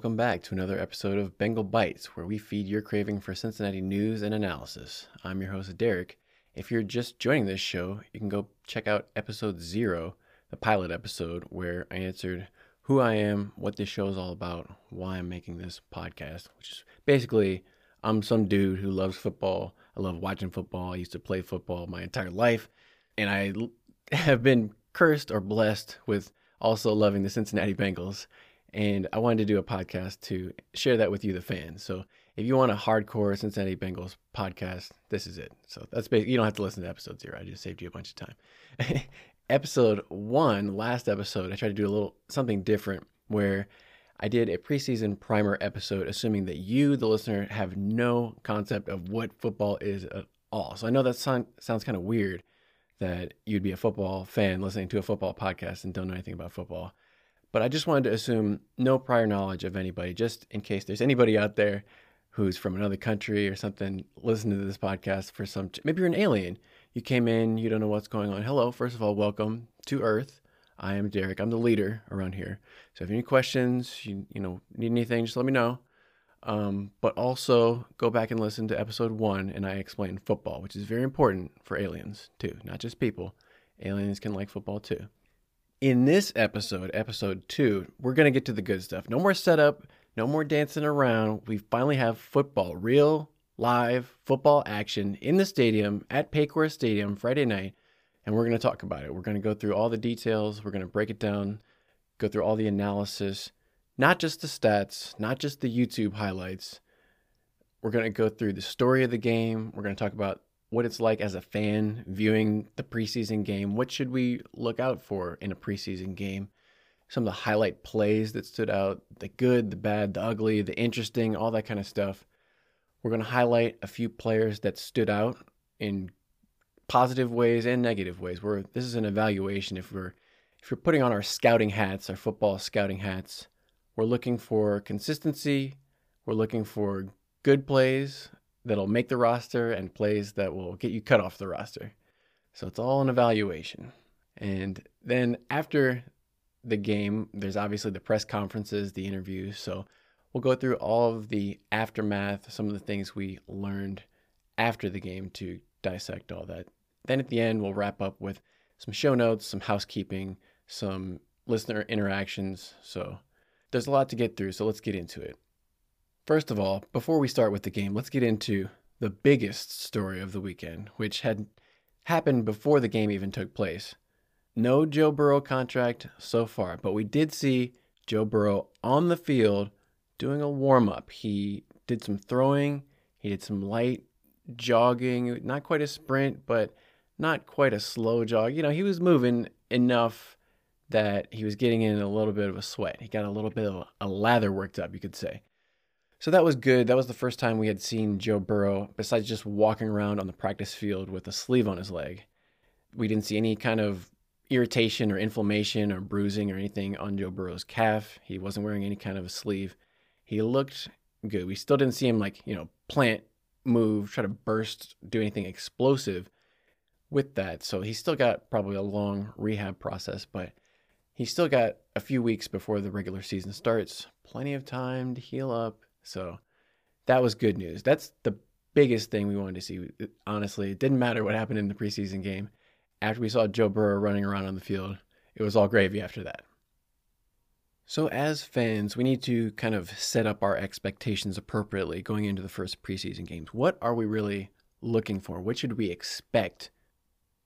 welcome back to another episode of Bengal Bites, where we feed your craving for Cincinnati news and analysis. I'm your host, Derek. If you're just joining this show, you can go check out episode zero, the pilot episode, where I answered who I am, what this show is all about, why I'm making this podcast, which is basically I'm some dude who loves football. I love watching football. I used to play football my entire life, and I have been cursed or blessed with also loving the Cincinnati Bengals. And I wanted to do a podcast to share that with you, the fans. So if you want a hardcore Cincinnati Bengals podcast, this is it. So that's basically, you don't have to listen to episode zero. I just saved you a bunch of time. episode one, last episode, I tried to do a little something different where I did a preseason primer episode, assuming that you, the listener, have no concept of what football is at all. So I know that sound, sounds kind of weird that you'd be a football fan listening to a football podcast and don't know anything about football. But I just wanted to assume no prior knowledge of anybody, just in case there's anybody out there who's from another country or something listening to this podcast for some. Maybe you're an alien. You came in, you don't know what's going on. Hello, first of all, welcome to Earth. I am Derek. I'm the leader around here. So if you have any questions, you you know need anything, just let me know. Um, but also go back and listen to episode one, and I explain football, which is very important for aliens too, not just people. Aliens can like football too. In this episode, episode two, we're gonna get to the good stuff. No more setup, no more dancing around. We finally have football, real live football action in the stadium at Paycor Stadium Friday night, and we're gonna talk about it. We're gonna go through all the details. We're gonna break it down, go through all the analysis not just the stats, not just the YouTube highlights. We're going to go through the story of the game. We're going to talk about what it's like as a fan viewing the preseason game. What should we look out for in a preseason game? Some of the highlight plays that stood out the good, the bad, the ugly, the interesting, all that kind of stuff. We're going to highlight a few players that stood out in positive ways and negative ways. Where this is an evaluation if we're if we're putting on our scouting hats, our football scouting hats, we're looking for consistency. We're looking for good plays that'll make the roster and plays that will get you cut off the roster. So it's all an evaluation. And then after the game, there's obviously the press conferences, the interviews. So we'll go through all of the aftermath, some of the things we learned after the game to dissect all that. Then at the end, we'll wrap up with some show notes, some housekeeping, some listener interactions. So there's a lot to get through, so let's get into it. First of all, before we start with the game, let's get into the biggest story of the weekend, which had happened before the game even took place. No Joe Burrow contract so far, but we did see Joe Burrow on the field doing a warm up. He did some throwing, he did some light jogging, not quite a sprint, but not quite a slow jog. You know, he was moving enough that he was getting in a little bit of a sweat. He got a little bit of a lather worked up, you could say. So that was good. That was the first time we had seen Joe Burrow, besides just walking around on the practice field with a sleeve on his leg. We didn't see any kind of irritation or inflammation or bruising or anything on Joe Burrow's calf. He wasn't wearing any kind of a sleeve. He looked good. We still didn't see him like, you know, plant, move, try to burst, do anything explosive with that. So he still got probably a long rehab process, but he's still got a few weeks before the regular season starts. Plenty of time to heal up. So that was good news. That's the biggest thing we wanted to see. Honestly, it didn't matter what happened in the preseason game. After we saw Joe Burrow running around on the field, it was all gravy after that. So, as fans, we need to kind of set up our expectations appropriately going into the first preseason games. What are we really looking for? What should we expect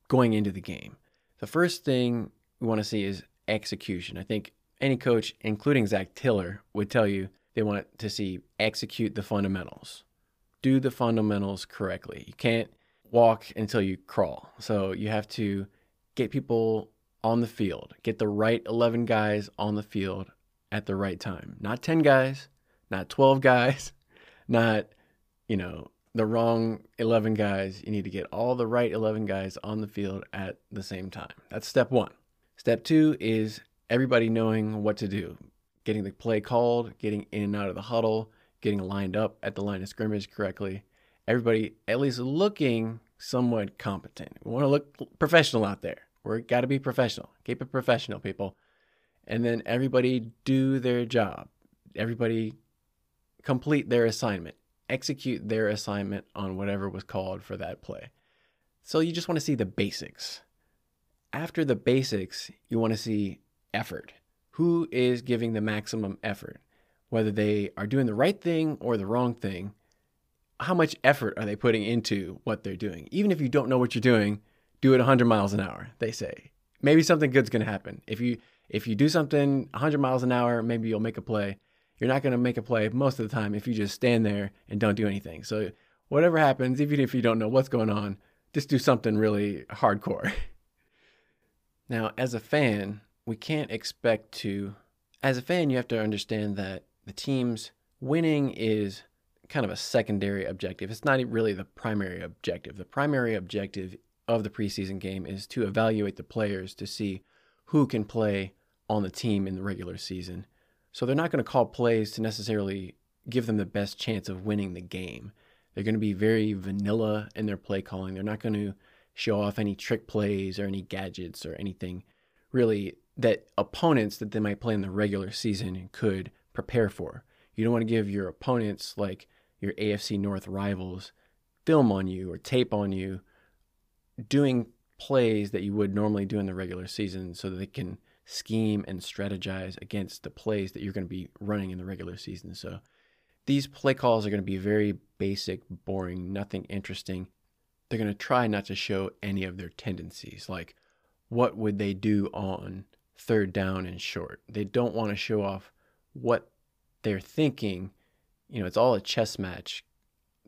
going into the game? The first thing we want to see is execution. I think any coach, including Zac Taylor, would tell you they want to see execute the fundamentals, do the fundamentals correctly. You can't walk until you crawl. So you have to get people on the field, get the right 11 guys on the field at the right time. Not 10 guys, not 12 guys, not, you know, the wrong 11 guys. You need to get all the right 11 guys on the field at the same time. That's step one. Step two is everybody knowing what to do, getting the play called, getting in and out of the huddle, getting lined up at the line of scrimmage correctly. Everybody at least looking somewhat competent. We want to look professional out there. We're got to be professional. Keep it professional, people. And then everybody do their job. everybody complete their assignment, execute their assignment on whatever was called for that play. So you just want to see the basics. After the basics, you want to see effort. Who is giving the maximum effort? Whether they are doing the right thing or the wrong thing, how much effort are they putting into what they're doing? Even if you don't know what you're doing, do it 100 miles an hour, they say. Maybe something good's going to happen. If you if you do something 100 miles an hour, maybe you'll make a play. You're not going to make a play most of the time if you just stand there and don't do anything. So whatever happens, even if you don't know what's going on, just do something really hardcore. now, as a fan, we can't expect to as a fan, you have to understand that the team's winning is kind of a secondary objective. It's not really the primary objective. The primary objective of the preseason game is to evaluate the players to see who can play on the team in the regular season. So they're not going to call plays to necessarily give them the best chance of winning the game. They're going to be very vanilla in their play calling. They're not going to show off any trick plays or any gadgets or anything really that opponents that they might play in the regular season could prepare for. You don't want to give your opponents, like your AFC North rivals, film on you or tape on you doing plays that you would normally do in the regular season so that they can scheme and strategize against the plays that you're going to be running in the regular season. So these play calls are going to be very basic, boring, nothing interesting. They're going to try not to show any of their tendencies, like what would they do on third down and short. They don't want to show off what they're thinking. You know, it's all a chess match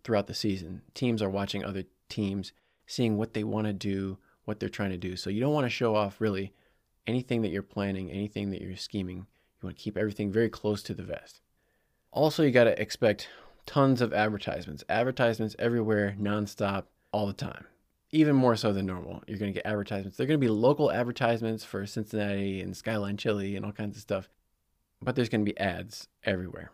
throughout the season. Teams are watching other teams, seeing what they want to do, what they're trying to do. So you don't want to show off really anything that you're planning, anything that you're scheming. You want to keep everything very close to the vest. Also, you got to expect tons of advertisements, advertisements everywhere, nonstop, all the time. Even more so than normal. You're going to get advertisements. They're going to be local advertisements for Cincinnati and Skyline Chili and all kinds of stuff, but there's going to be ads everywhere.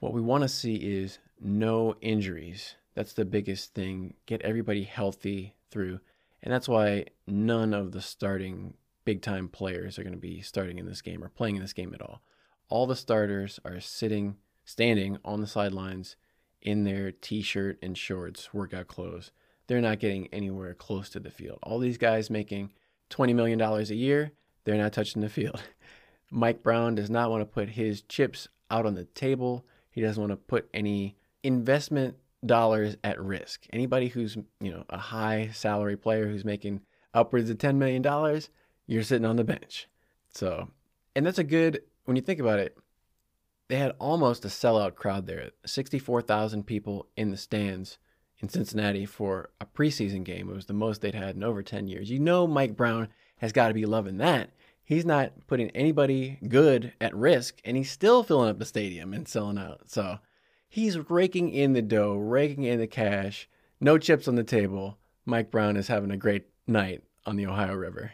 What we want to see is no injuries. That's the biggest thing. Get everybody healthy through. And that's why none of the starting big time players are going to be starting in this game or playing in this game at all. All the starters are sitting, standing on the sidelines in their t shirt and shorts, workout clothes. They're not getting anywhere close to the field. All these guys making $20 million a year, they're not touching the field. Mike Brown does not want to put his chips out on the table. He doesn't want to put any investment dollars at risk. Anybody who's, you know, a high salary player who's making upwards of $10 million, you're sitting on the bench. So, and that's a good, when you think about it, they had almost a sellout crowd there 64,000 people in the stands in Cincinnati for a preseason game. It was the most they'd had in over 10 years. You know, Mike Brown has got to be loving that. He's not putting anybody good at risk, and he's still filling up the stadium and selling out. So he's raking in the dough, raking in the cash, no chips on the table. Mike Brown is having a great night on the Ohio River.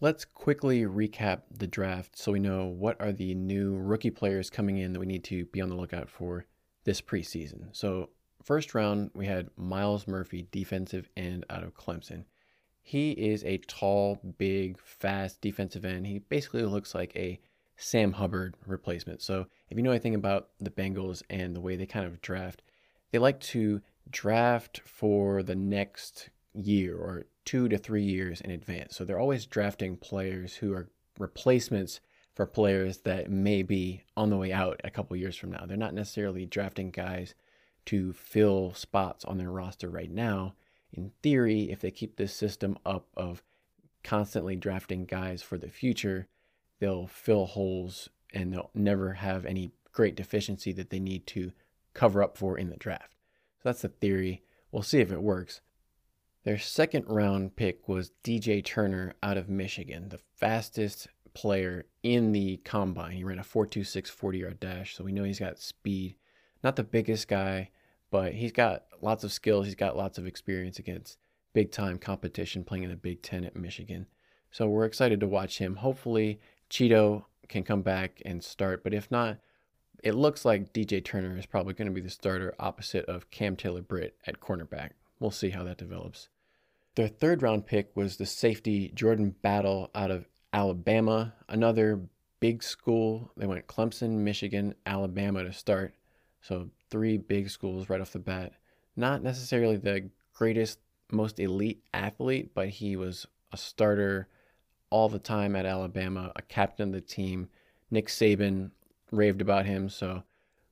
Let's quickly recap the draft so we know what are the new rookie players coming in that we need to be on the lookout for this preseason. So, first round, we had Myles Murphy, defensive end out of Clemson. He is a tall, big, fast defensive end. He basically looks like a Sam Hubbard replacement. So, if you know anything about the Bengals and the way they kind of draft, they like to draft for the next year or two to three years in advance. So they're always drafting players who are replacements for players that may be on the way out a couple years from now. They're not necessarily drafting guys to fill spots on their roster right now. In theory, if they keep this system up of constantly drafting guys for the future, they'll fill holes and they'll never have any great deficiency that they need to cover up for in the draft. So that's the theory. We'll see if it works. Their second round pick was DJ Turner out of Michigan, the fastest player in the combine. He ran a 4.26 40 yard dash, so we know he's got speed. Not the biggest guy, but he's got lots of skills. He's got lots of experience against big time competition playing in the Big Ten at Michigan. So we're excited to watch him. Hopefully, Chido can come back and start, but if not, it looks like DJ Turner is probably going to be the starter opposite of Cam Taylor Britt at cornerback. We'll see how that develops. Their third round pick was the safety Jordan Battle out of Alabama, another big school. They went Clemson, Michigan, Alabama to start. So three big schools right off the bat. Not necessarily the greatest, most elite athlete, but he was a starter all the time at Alabama, a captain of the team. Nick Saban raved about him. So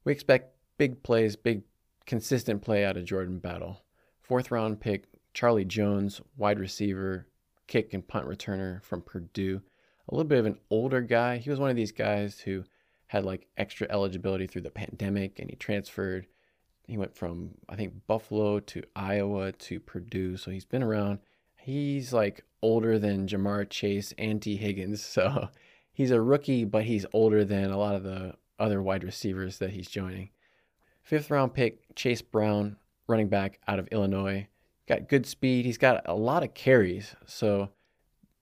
we expect big plays, big consistent play out of Jordan Battle. Fourth round pick, Charlie Jones, wide receiver, kick and punt returner from Purdue. A little bit of an older guy. He was one of these guys who had like extra eligibility through the pandemic and he transferred. He went from, I think, Buffalo to Iowa to Purdue. So he's been around. He's like older than Ja'Marr Chase and Tee Higgins. So he's a rookie, but he's older than a lot of the other wide receivers that he's joining. Fifth round pick, Chase Brown, running back out of Illinois. Got good speed. He's got a lot of carries. So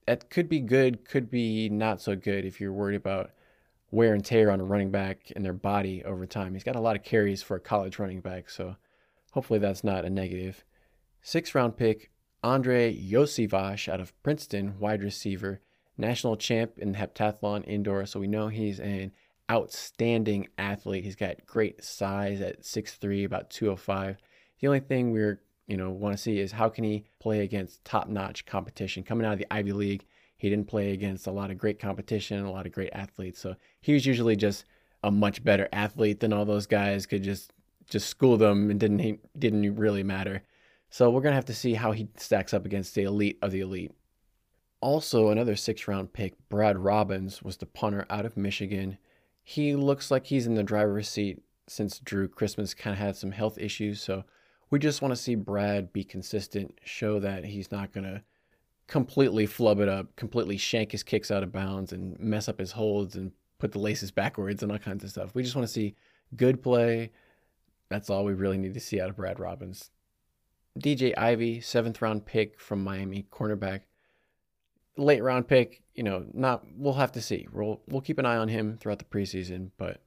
that could be good, could be not so good if you're worried about wear and tear on a running back and their body over time. He's got a lot of carries for a college running back. So hopefully that's not a negative. Sixth round pick, Andrei Iosivas out of Princeton, wide receiver, national champ in the heptathlon indoor. So we know he's an outstanding athlete. He's got great size at 6'3, about 205. The only thing we're, you know, want to see is how can he play against top-notch competition. Coming out of the Ivy League, he didn't play against a lot of great competition, a lot of great athletes. So he was usually just a much better athlete than all those guys could just just school them and didn't didn't really matter. So we're gonna have to see how he stacks up against the elite of the elite. Also, another six round pick, Brad Robbins, was the punter out of Michigan. He looks like he's in the driver's seat since Drue Chrisman kind of had some health issues. So we just want to see Brad be consistent, show that he's not going to completely flub it up, completely shank his kicks out of bounds and mess up his holds and put the laces backwards and all kinds of stuff. We just want to see good play. That's all we really need to see out of Brad Robbins. DJ Ivey, seventh round pick from Miami, cornerback late round pick, you know, not we'll have to see. We'll we'll keep an eye on him throughout the preseason, but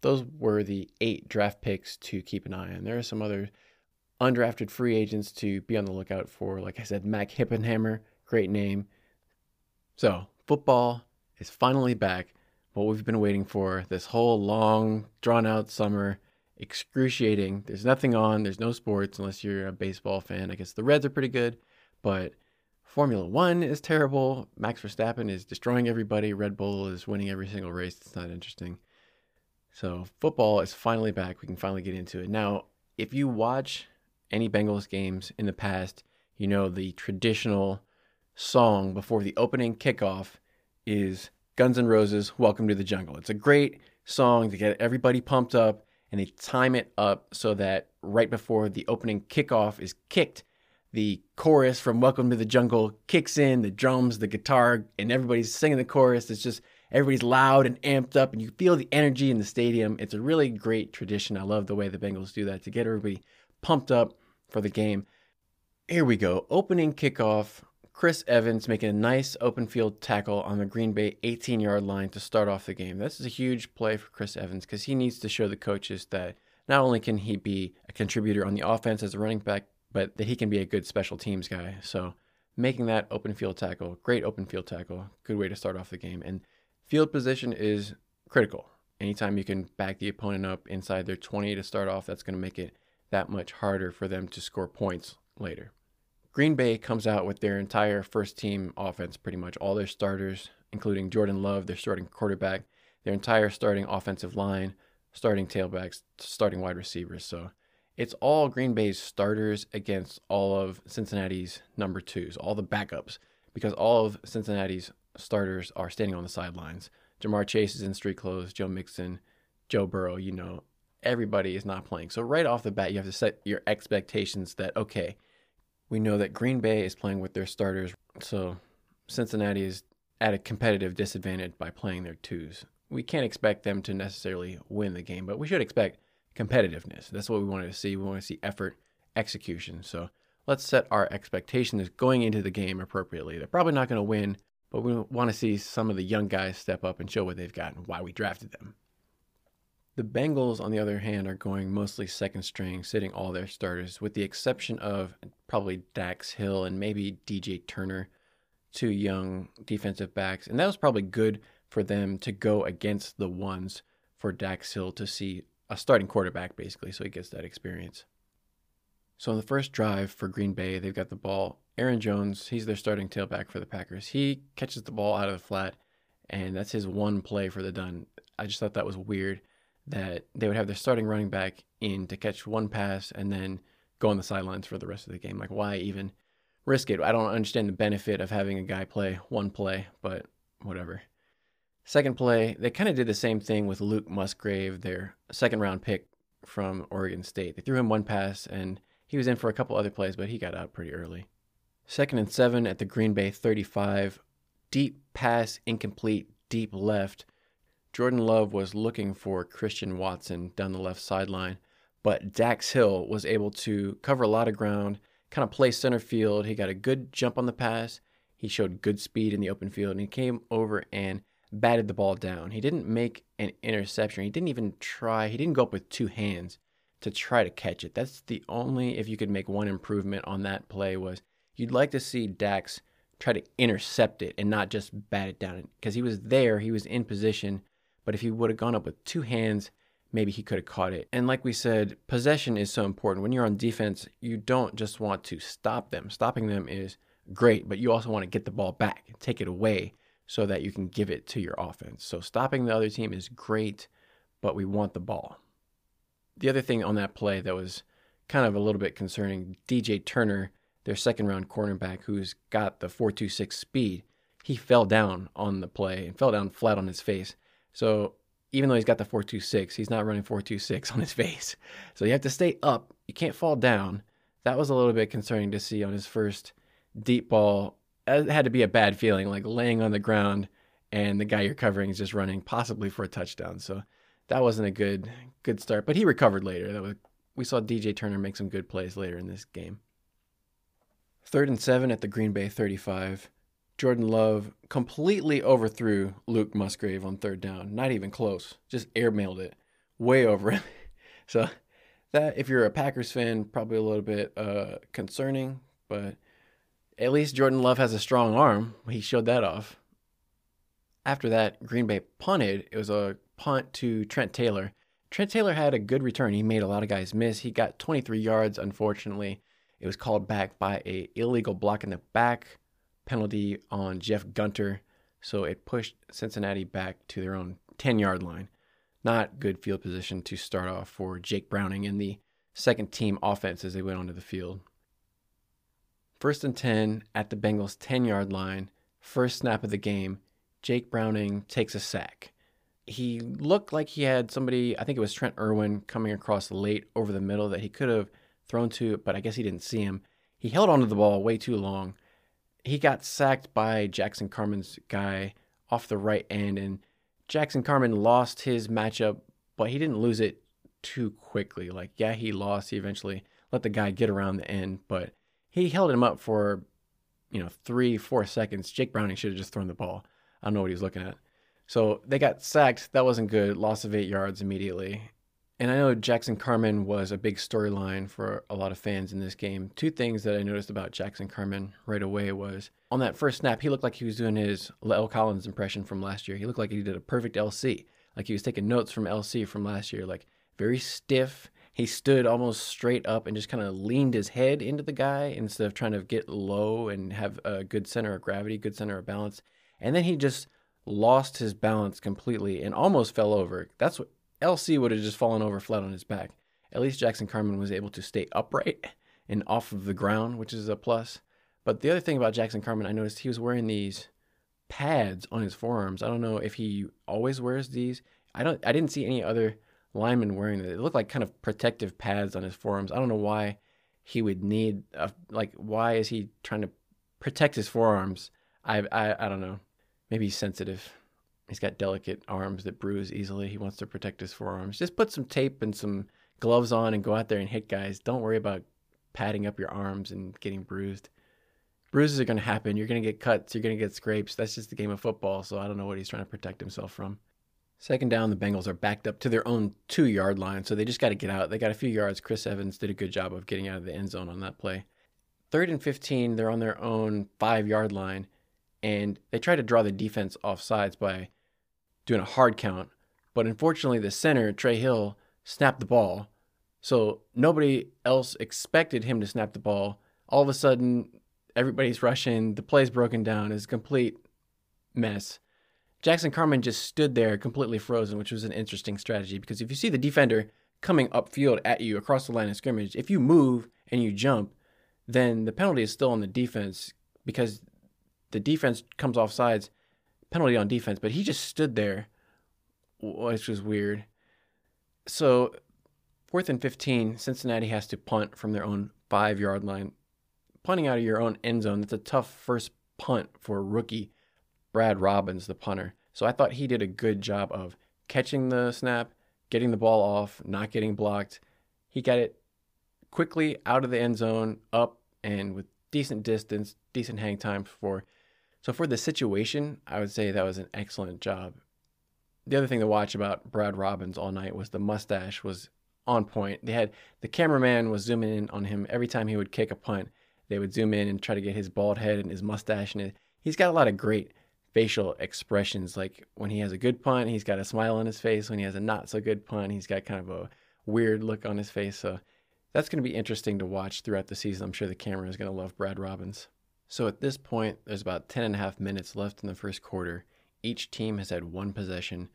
those were the eight draft picks to keep an eye on. There are some other undrafted free agents to be on the lookout for. Like I said, Mac Hippenhammer, great name. So football is finally back. What we've been waiting for this whole long, drawn out summer, excruciating. There's nothing on. There's no sports unless you're a baseball fan. I guess the Reds are pretty good, but Formula One is terrible. Max Verstappen is destroying everybody. Red Bull is winning every single race. It's not interesting. So football is finally back. We can finally get into it. Now, if you watch any Bengals games in the past, you know the traditional song before the opening kickoff is Guns N' Roses Welcome to the Jungle. It's a great song to get everybody pumped up and they time it up so that right before the opening kickoff is kicked, the chorus from Welcome to the Jungle kicks in, the drums, the guitar, and everybody's singing the chorus. It's just everybody's loud and amped up, and you feel the energy in the stadium. It's a really great tradition. I love the way the Bengals do that to get everybody pumped up for the game. Here we go. Opening kickoff. Chris Evans making a nice open field tackle on the Green Bay 18 yard line to start off the game. This is a huge play for Chris Evans because he needs to show the coaches that not only can he be a contributor on the offense as a running back, but that he can be a good special teams guy. So making that open field tackle, great open field tackle, good way to start off the game. And field position is critical. Anytime you can back the opponent up inside their 20 to start off, that's going to make it that much harder for them to score points later. Green Bay comes out with their entire first team offense, pretty much all their starters, including Jordan Love, their starting quarterback, their entire starting offensive line, starting tailbacks, starting wide receivers. So it's all Green Bay's starters against all of Cincinnati's number twos, all the backups, because all of Cincinnati's starters are standing on the sidelines. Ja'Marr Chase is in street clothes, Joe Mixon, Joe Burrow, you know, everybody is not playing. So right off the bat, you have to set your expectations that, okay, we know that Green Bay is playing with their starters. So Cincinnati is at a competitive disadvantage by playing their twos. We can't expect them to necessarily win the game, but we should expect competitiveness. That's what we wanted to see. We want to see effort, execution. So let's set our expectations going into the game appropriately. They're probably not going to win, but we want to see some of the young guys step up and show what they've got and why we drafted them. The Bengals, on the other hand, are going mostly second string, sitting all their starters, with the exception of probably Dax Hill and maybe DJ Turner, two young defensive backs. And that was probably good for them to go against the ones for Dax Hill to see a starting quarterback, basically, so he gets that experience. So on the first drive for Green Bay, they've got the ball. Aaron Jones, he's their starting tailback for the Packers. He catches the ball out of the flat, and that's his one play for the done. I just thought that was weird that they would have their starting running back in to catch one pass and then go on the sidelines for the rest of the game. Like, why even risk it? I don't understand the benefit of having a guy play one play, but whatever. Second play, they kind of did the same thing with Luke Musgrave, their second round pick from Oregon State. They threw him one pass and he was in for a couple other plays, but he got out pretty early. Second and seven at the Green Bay 35. Deep pass, incomplete, deep left. Jordan Love was looking for Christian Watson down the left sideline, but Dax Hill was able to cover a lot of ground, kind of play center field. He got a good jump on the pass. He showed good speed in the open field, and he came over and batted the ball down. He didn't make an interception. He didn't even try. He didn't go up with two hands to try to catch it. That's the only if you could make one improvement on that play was you'd like to see Dax try to intercept it and not just bat it down because he was there, he was in position, but if he would have gone up with two hands, maybe he could have caught it. And like we said, possession is so important. When you're on defense, you don't just want to stop them. Stopping them is great, but you also want to get the ball back, take it away so that you can give it to your offense. So stopping the other team is great, but we want the ball the other thing on that play that was kind of a little bit concerning, DJ Turner, their second round cornerback, who's got the 426 speed, he fell down on the play and fell down flat on his face. So even though he's got the 426, he's not running 426 on his face. So you have to stay up. You can't fall down. That was a little bit concerning to see on his first deep ball. It had to be a bad feeling, like laying on the ground and the guy you're covering is just running possibly for a touchdown. So that wasn't a good good start. But he recovered later. That was we saw DJ Turner make some good plays later in this game. Third and seven at the Green Bay 35. Jordan Love completely overthrew Luke Musgrave on third down. Not even close. Just airmailed it way over him. so that if you're a Packers fan, probably a little bit uh, concerning, but at least Jordan Love has a strong arm. He showed that off. After that, Green Bay punted. It was a punt to Trent Taylor. Trent Taylor had a good return. He made a lot of guys miss. He got 23 yards. Unfortunately, it was called back by a illegal block in the back penalty on Jeff Gunter. So it pushed Cincinnati back to their own 10 yard line. Not good field position to start off for Jake Browning and the second team offense as they went onto the field. First and 10 at the Bengals 10 yard line. First snap of the game. Jake Browning takes a sack he looked like he had somebody, I think it was Trent Irwin, coming across late over the middle that he could have thrown to, but I guess he didn't see him. He held onto the ball way too long. He got sacked by Jackson Carman's guy off the right end, and Jackson Carman lost his matchup, but he didn't lose it too quickly. Like, yeah, he lost. He eventually let the guy get around the end, but he held him up for, you know, three, four seconds. Jake Browning should have just thrown the ball. I don't know what he was looking at. So they got sacked. That wasn't good. Loss of eight yards immediately. And I know Jackson Carman was a big storyline for a lot of fans in this game. Two things that I noticed about Jackson Carman right away was on that first snap, he looked like he was doing his La'el Collins impression from last year. He looked like he did a perfect LC, like he was taking notes from LC from last year, like very stiff. He stood almost straight up and just kind of leaned his head into the guy instead of trying to get low and have a good center of gravity, good center of balance. And then he just lost his balance completely and almost fell over. That's what LC would have just fallen over flat on his back. At least Jackson Carman was able to stay upright and off of the ground, which is a plus. But the other thing about Jackson Carman, I noticed he was wearing these pads on his forearms. I don't know if he always wears these. I don't. I didn't see any other lineman wearing it. It looked like kind of protective pads on his forearms. I don't know why he would need. A, like, why is he trying to protect his forearms? I I I don't know. Maybe he's sensitive. He's got delicate arms that bruise easily. He wants to protect his forearms. Just put some tape and some gloves on and go out there and hit guys. Don't worry about padding up your arms and getting bruised. Bruises are going to happen. You're going to get cuts. You're going to get scrapes. That's just the game of football. So I don't know what he's trying to protect himself from. Second down, the Bengals are backed up to their own two yard line. So they just got to get out. They got a few yards. Chris Evans did a good job of getting out of the end zone on that play. Third and 15, they're on their own five yard line and they try to draw the defense off sides by doing a hard count. But unfortunately, the center, Trey Hill, snapped the ball. So nobody else expected him to snap the ball. All of a sudden, everybody's rushing. The play's broken down. It's a complete mess. Jackson Carman just stood there completely frozen, which was an interesting strategy because if you see the defender coming upfield at you across the line of scrimmage, if you move and you jump, then the penalty is still on the defense because the defense comes off sides, penalty on defense. But he just stood there, which was weird. So, fourth and 15, Cincinnati has to punt from their own five yard line. Punting out of your own end zone, that's a tough first punt for rookie Brad Robbins, the punter. So I thought he did a good job of catching the snap, getting the ball off, not getting blocked. He got it quickly out of the end zone, up, and with decent distance, decent hang time for. So for the situation, I would say that was an excellent job. The other thing to watch about Brad Robbins all night was the mustache was on point. They had the cameraman was zooming in on him every time he would kick a punt. They would zoom in and try to get his bald head and his mustache, and he's got a lot of great facial expressions. Like when he has a good punt, he's got a smile on his face. When he has a not so good punt, he's got kind of a weird look on his face. So that's going to be interesting to watch throughout the season. I'm sure the camera is going to love Brad Robbins. So at this point, there's about 10 and a half minutes left in the first quarter. Each team has had one possession.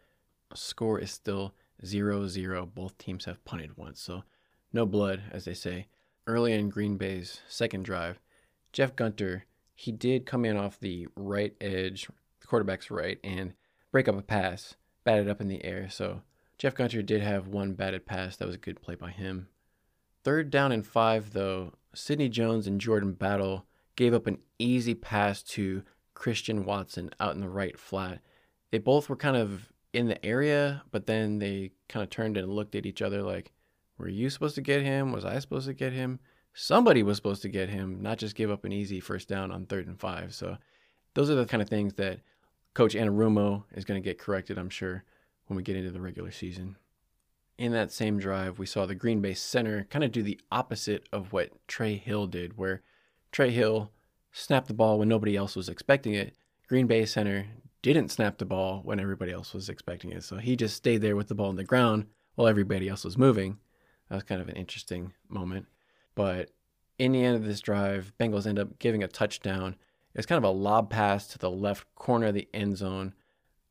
Score is still 0 0. Both teams have punted once. So no blood, as they say. Early in Green Bay's second drive, Jeff Gunter, he did come in off the right edge, the quarterback's right and break up a pass, batted up in the air. So Jeff Gunter did have one batted pass. That was a good play by him. Third down and five, though, Sidney Jones and Jordan Battle gave up an easy pass to Christian Watson out in the right flat. They both were kind of in the area, but then they kind of turned and looked at each other like, were you supposed to get him? Was I supposed to get him? Somebody was supposed to get him, not just give up an easy first down on third and five. So those are the kind of things that Coach Anarumo is going to get corrected, I'm sure, when we get into the regular season. In that same drive, we saw the Green Bay center kind of do the opposite of what Trey Hill did, where Trey Hill snapped the ball when nobody else was expecting it. Green Bay center didn't snap the ball when everybody else was expecting it. So he just stayed there with the ball on the ground while everybody else was moving. That was kind of an interesting moment. But in the end of this drive, Bengals end up giving a touchdown it's kind of a lob pass to the left corner of the end zone.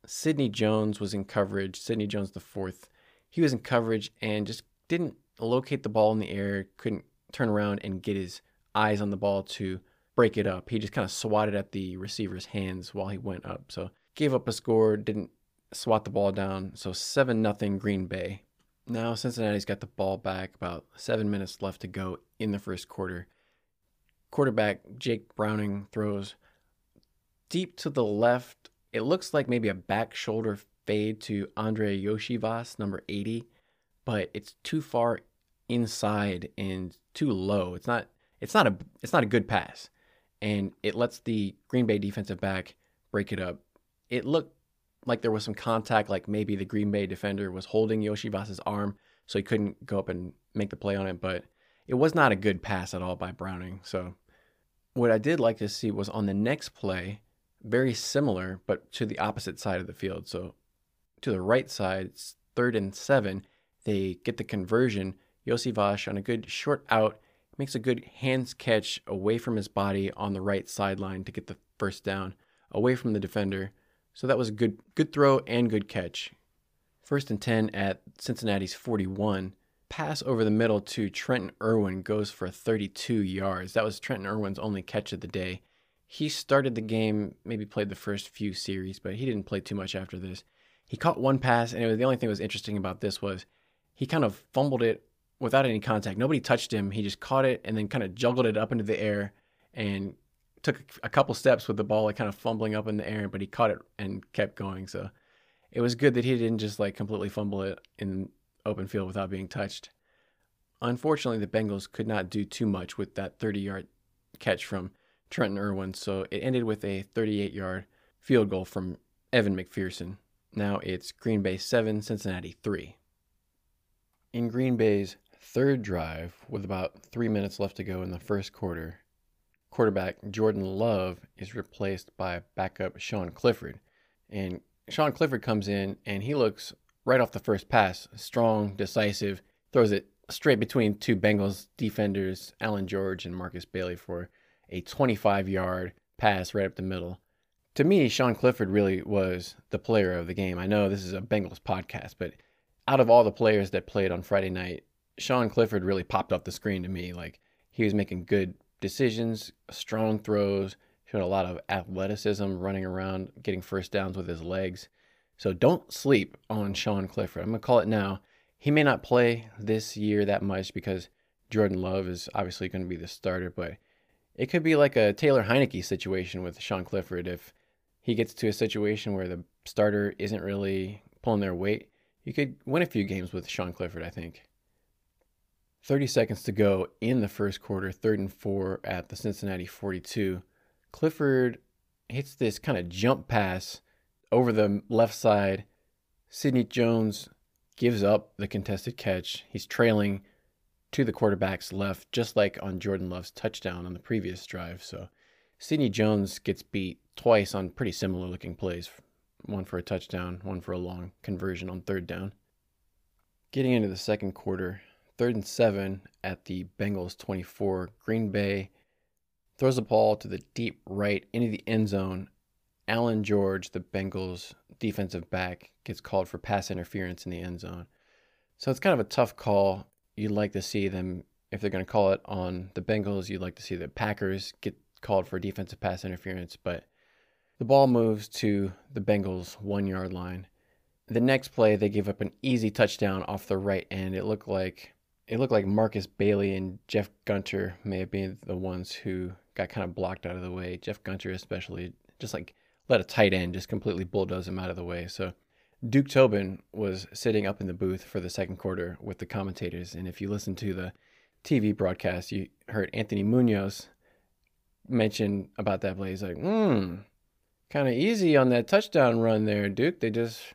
Sidney Jones was in coverage. Sidney Jones, the fourth, he was in coverage and just didn't locate the ball in the air, couldn't turn around and get his eyes on the ball to break it up. He just kind of swatted at the receiver's hands while he went up. So gave up a score, didn't swat the ball down. So 7 nothing Green Bay. Now Cincinnati's got the ball back, about seven minutes left to go in the first quarter quarterback Jake Browning throws deep to the left. It looks like maybe a back shoulder fade to Andrei Iosivas, number 80, but it's too far inside and too low. It's not it's not a it's not a good pass. And it lets the Green Bay defensive back break it up. It looked like there was some contact, like maybe the Green Bay defender was holding Iosivas's arm, so he couldn't go up and make the play on it, but it was not a good pass at all by Browning. So what I did like to see was on the next play, very similar, but to the opposite side of the field. So to the right side, it's third and seven. They get the conversion. Iosivas on a good short out makes a good hands catch away from his body on the right sideline to get the first down, away from the defender. So that was a good good throw and good catch. First and 10 at Cincinnati's 41 pass over the middle to Trenton Irwin goes for 32 yards. That was Trenton Irwin's only catch of the day. He started the game, maybe played the first few series, but he didn't play too much after this. He caught one pass, and it was the only thing that was interesting about this was he kind of fumbled it without any contact. Nobody touched him. He just caught it and then kind of juggled it up into the air and took a couple steps with the ball, like kind of fumbling up in the air, but he caught it and kept going. So it was good that he didn't just like completely fumble it in open field without being touched. Unfortunately, the Bengals could not do too much with that 30 yard catch from Trenton Irwin, so it ended with a 38 yard field goal from Evan McPherson. Now it's Green Bay 7, Cincinnati 3. In Green Bay's third drive, with about three minutes left to go in the first quarter, quarterback Jordan Love is replaced by backup Sean Clifford. And Sean Clifford comes in and he looks right off the first pass strong, decisive, throws it straight between two Bengals defenders, Allan George and Markus Bailey, for a 25 yard pass right up the middle. To me, Sean Clifford really was the player of the game. I know this is a Bengals podcast, but out of all the players that played on Friday night, Sean Clifford really popped off the screen to me. Like he was making good decisions, strong throws, showed a lot of athleticism, running around, getting first downs with his legs. So don't sleep on Sean Clifford. I'm going to call it now. He may not play this year that much because Jordan Love is obviously going to be the starter, but it could be like a Taylor Heinicke situation with Sean Clifford. If he gets to a situation where the starter isn't really pulling their weight, you could win a few games with Sean Clifford, I think. 30 seconds to go in the first quarter, third and four at the Cincinnati 42. Clifford hits this kind of jump pass over the left side. Sidney Jones gives up the contested catch. He's trailing to the quarterback's left, just like on Jordan Love's touchdown on the previous drive. So Sidney Jones gets beat twice on pretty similar looking plays one for a touchdown, one for a long conversion on third down. Getting into the second quarter, third and seven at the Bengals 24. Green Bay throws the ball to the deep right into the end zone Allan George, the Bengals defensive back, gets called for pass interference in the end zone. So it's kind of a tough call. You'd like to see them, if they're going to call it on the Bengals, you'd like to see the Packers get called for defensive pass interference. But the ball moves to the Bengals' one yard line. The next play, they give up an easy touchdown off the right end. It looked like it looked like Markus Bailey and Jeff Gunter may have been the ones who got kind of blocked out of the way. Jeff Gunter, especially, just like let a tight end just completely bulldoze him out of the way. So Duke Tobin was sitting up in the booth for the second quarter with the commentators. And if you listen to the TV broadcast, you heard Anthony Munoz mention about that play. He's like, hmm, kind of easy on that touchdown run there, Duke. They just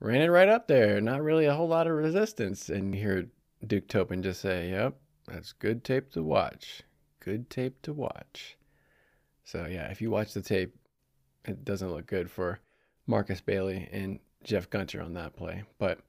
ran it right up there. Not really a whole lot of resistance. And you hear Duke Tobin just say, yep, that's good tape to watch. Good tape to watch. So, yeah, if you watch the tape, it doesn't look good for Markus Bailey and Jeff Gunter on that play. But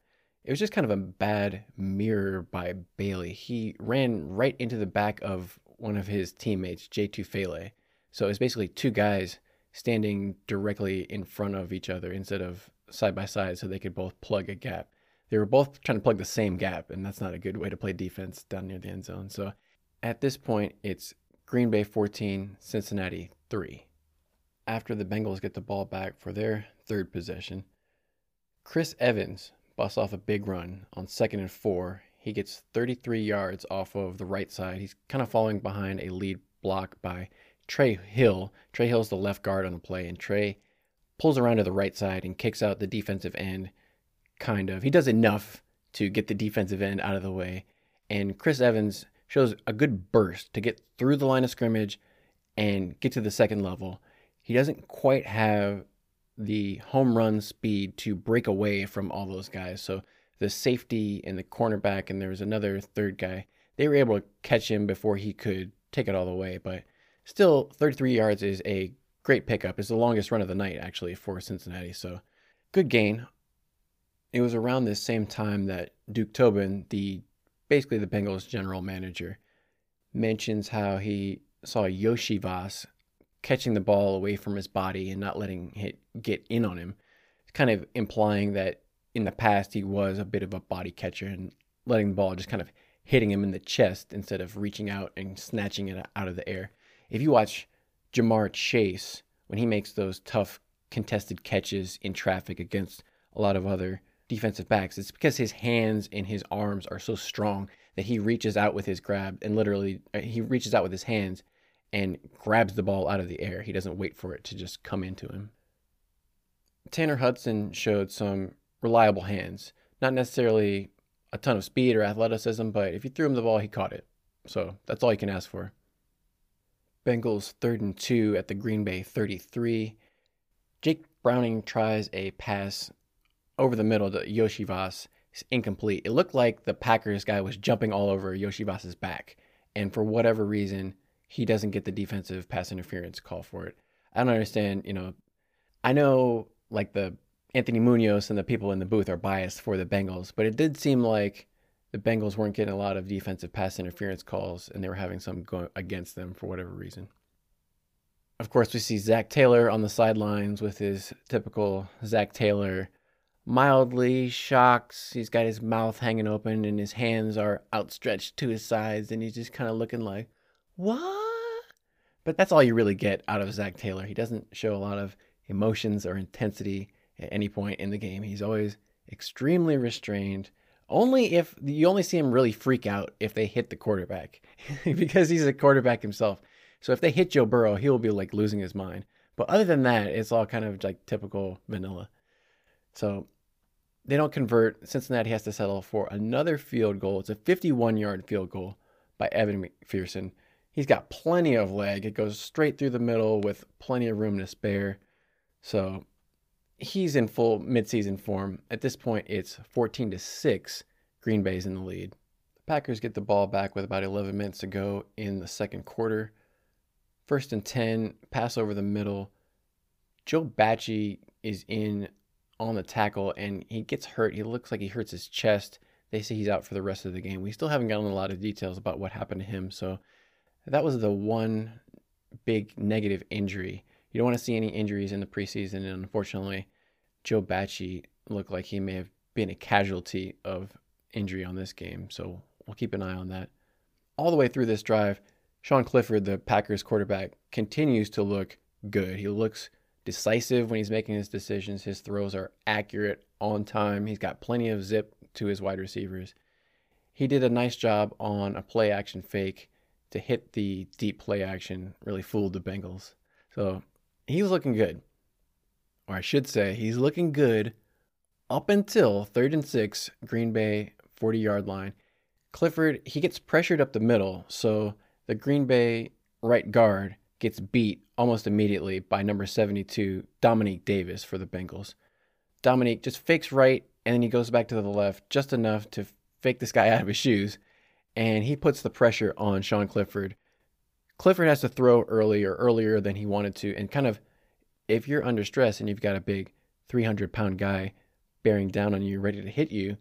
it was just kind of a bad mirror by Bailey. He ran right into the back of one of his teammates, Jay Tufele. So it was basically two guys standing directly in front of each other instead of side by side so they could both plug a gap. They were both trying to plug the same gap, and that's not a good way to play defense down near the end zone. So at this point, it's Green Bay 14, Cincinnati 3 after the Bengals get the ball back for their third possession. Chris Evans busts off a big run on second and four. He gets 33 yards off of the right side. He's kind of following behind a lead block by Trey Hill. Trey Hill's the left guard on the play, and Trey pulls around to the right side and kicks out the defensive end, kind of. He does enough to get the defensive end out of the way. And Chris Evans shows a good burst to get through the line of scrimmage and get to the second level he doesn't quite have the home run speed to break away from all those guys. So the safety and the cornerback, and there was another third guy, they were able to catch him before he could take it all the way. But still, 33 yards is a great pickup. It's the longest run of the night, actually, for Cincinnati. So good gain. It was around this same time that Duke Tobin, the basically the Bengals general manager, mentions how he saw Iosivas catching the ball away from his body and not letting it get in on him, kind of implying that in the past he was a bit of a body catcher and letting the ball just kind of hitting him in the chest instead of reaching out and snatching it out of the air. If you watch Ja'Marr Chase when he makes those tough contested catches in traffic against a lot of other defensive backs, it's because his hands and his arms are so strong that he reaches out with his grab and literally uh, he reaches out with his hands and grabs the ball out of the air. He doesn't wait for it to just come into him. Tanner Hudson showed some reliable hands. Not necessarily a ton of speed or athleticism, but if you threw him the ball, he caught it. So that's all you can ask for. Bengals third and two at the Green Bay 33. Jake Browning tries a pass over the middle to Iosivas. It's incomplete. It looked like the Packers guy was jumping all over Iosivas's back. And for whatever reason, he doesn't get the defensive pass interference call for it. I don't understand, you know, I know like the Anthony Munoz and the people in the booth are biased for the Bengals, but it did seem like the Bengals weren't getting a lot of defensive pass interference calls and they were having some going against them for whatever reason. Of course, we see Zac Taylor on the sidelines with his typical Zac Taylor mildly shocked. He's got his mouth hanging open and his hands are outstretched to his sides, and he's just kind of looking like, What? But that's all you really get out of Zac Taylor. He doesn't show a lot of emotions or intensity at any point in the game. He's always extremely restrained. Only if you only see him really freak out if they hit the quarterback because he's a quarterback himself. So if they hit Joe Burrow, he will be like losing his mind. But other than that, it's all kind of like typical vanilla. So they don't convert. Cincinnati has to settle for another field goal. It's a 51 yard field goal by Evan McPherson. He's got plenty of leg. It goes straight through the middle with plenty of room to spare. So he's in full midseason form. At this point, it's 14 to 6. Green Bay's in the lead. The Packers get the ball back with about 11 minutes to go in the second quarter. First and 10, pass over the middle. Joe Bachie is in on the tackle and he gets hurt. He looks like he hurts his chest. They say he's out for the rest of the game. We still haven't gotten a lot of details about what happened to him. So that was the one big negative injury. You don't want to see any injuries in the preseason. And unfortunately, Joe Bachie looked like he may have been a casualty of injury on this game. So we'll keep an eye on that. All the way through this drive, Sean Clifford, the Packers quarterback, continues to look good. He looks decisive when he's making his decisions. His throws are accurate, on time. He's got plenty of zip to his wide receivers. He did a nice job on a play action fake to hit the deep play action, really fooled the Bengals. So he's looking good. Or I should say, he's looking good up until third and six, Green Bay 40 yard line. Clifford, he gets pressured up the middle. So the Green Bay right guard gets beat almost immediately by number 72, Domenique Davis for the Bengals. Domenique just fakes right and then he goes back to the left just enough to fake this guy out of his shoes and he puts the pressure on Sean Clifford. Clifford has to throw early or earlier than he wanted to and kind of if you're under stress and you've got a big 300 pound guy bearing down on you ready to hit you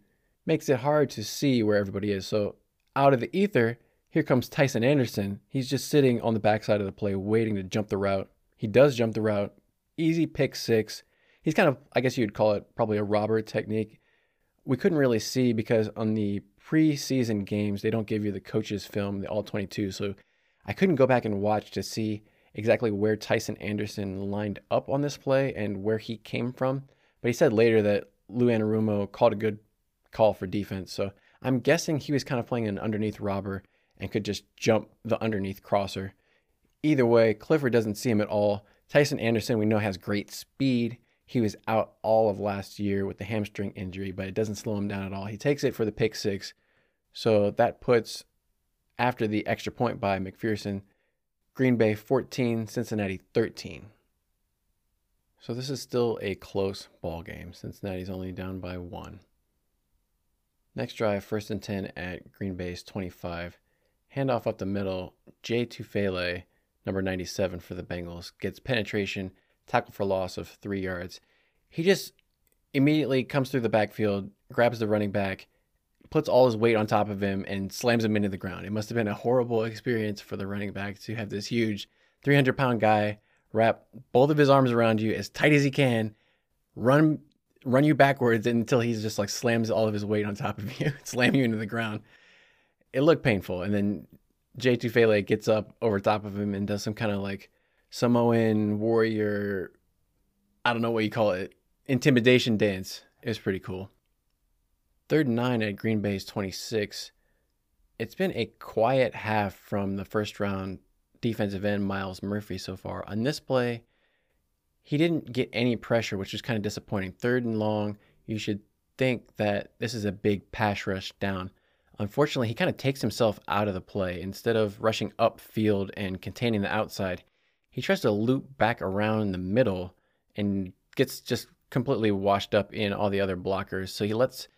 makes it hard to see where everybody is. So out of the ether, here comes Tycen Anderson. He's just sitting on the backside of the play, waiting to jump the route. He does jump the route. Easy pick six. He's kind of, I guess you'd call it probably a robber technique. We couldn't really see because on the preseason games, they don't give you the coaches' film, the all 22. So I couldn't go back and watch to see exactly where Tycen Anderson lined up on this play and where he came from. But he said later that Lou Anarumo called a good call for defense. So I'm guessing he was kind of playing an underneath robber and could just jump the underneath crosser. Either way, Clifford doesn't see him at all. Tycen Anderson, we know, has great speed. He was out all of last year with the hamstring injury, but it doesn't slow him down at all. He takes it for the pick six. So that puts, after the extra point by McPherson, Green Bay 14, Cincinnati 13. So this is still a close ball game. Cincinnati's only down by one. Next drive, first and 10 at Green Bay's 25. Handoff up the middle. Jay Tufele, number 97 for the Bengals, gets penetration, tackle for loss of three yards. He just immediately comes through the backfield, grabs the running back, puts all his weight on top of him, and slams him into the ground. It must have been a horrible experience for the running back to have this huge 300 pound guy wrap both of his arms around you as tight as he can, run run you backwards until he's just like slams all of his weight on top of you, slam you into the ground it looked painful. And then Jay Tufele gets up over top of him and does some kind of like Samoan warrior, I don't know what you call it, intimidation dance. It was pretty cool. Third and nine at Green Bay's 26. It's been a quiet half from the first round defensive end Myles Murphy so far. On this play, he didn't get any pressure, which was kind of disappointing. Third and long, you should think that this is a big pass rush down. Unfortunately, he kind of takes himself out of the play. Instead of rushing upfield and containing the outside, he tries to loop back around the middle and gets just completely washed up in all the other blockers. So he lets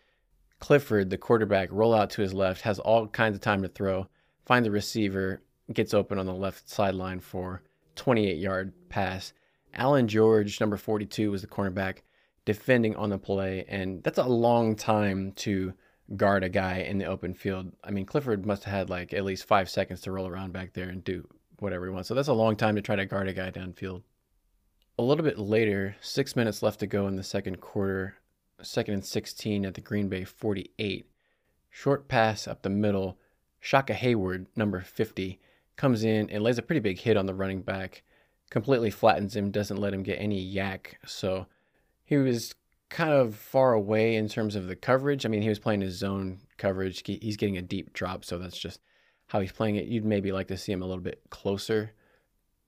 Clifford, the quarterback, roll out to his left, has all kinds of time to throw, find the receiver, gets open on the left sideline for 28 yard pass. Allan George, number 42, was the cornerback, defending on the play, and that's a long time to guard a guy in the open field. I mean, Clifford must have had like at least five seconds to roll around back there and do whatever he wants. So that's a long time to try to guard a guy downfield. A little bit later, six minutes left to go in the second quarter, second and 16 at the Green Bay 48. Short pass up the middle. Shaka Heyward, number 50, comes in and lays a pretty big hit on the running back, completely flattens him, doesn't let him get any yak. So he was kind of far away in terms of the coverage. I mean, he was playing his zone coverage. He's getting a deep drop, so that's just how he's playing it. You'd maybe like to see him a little bit closer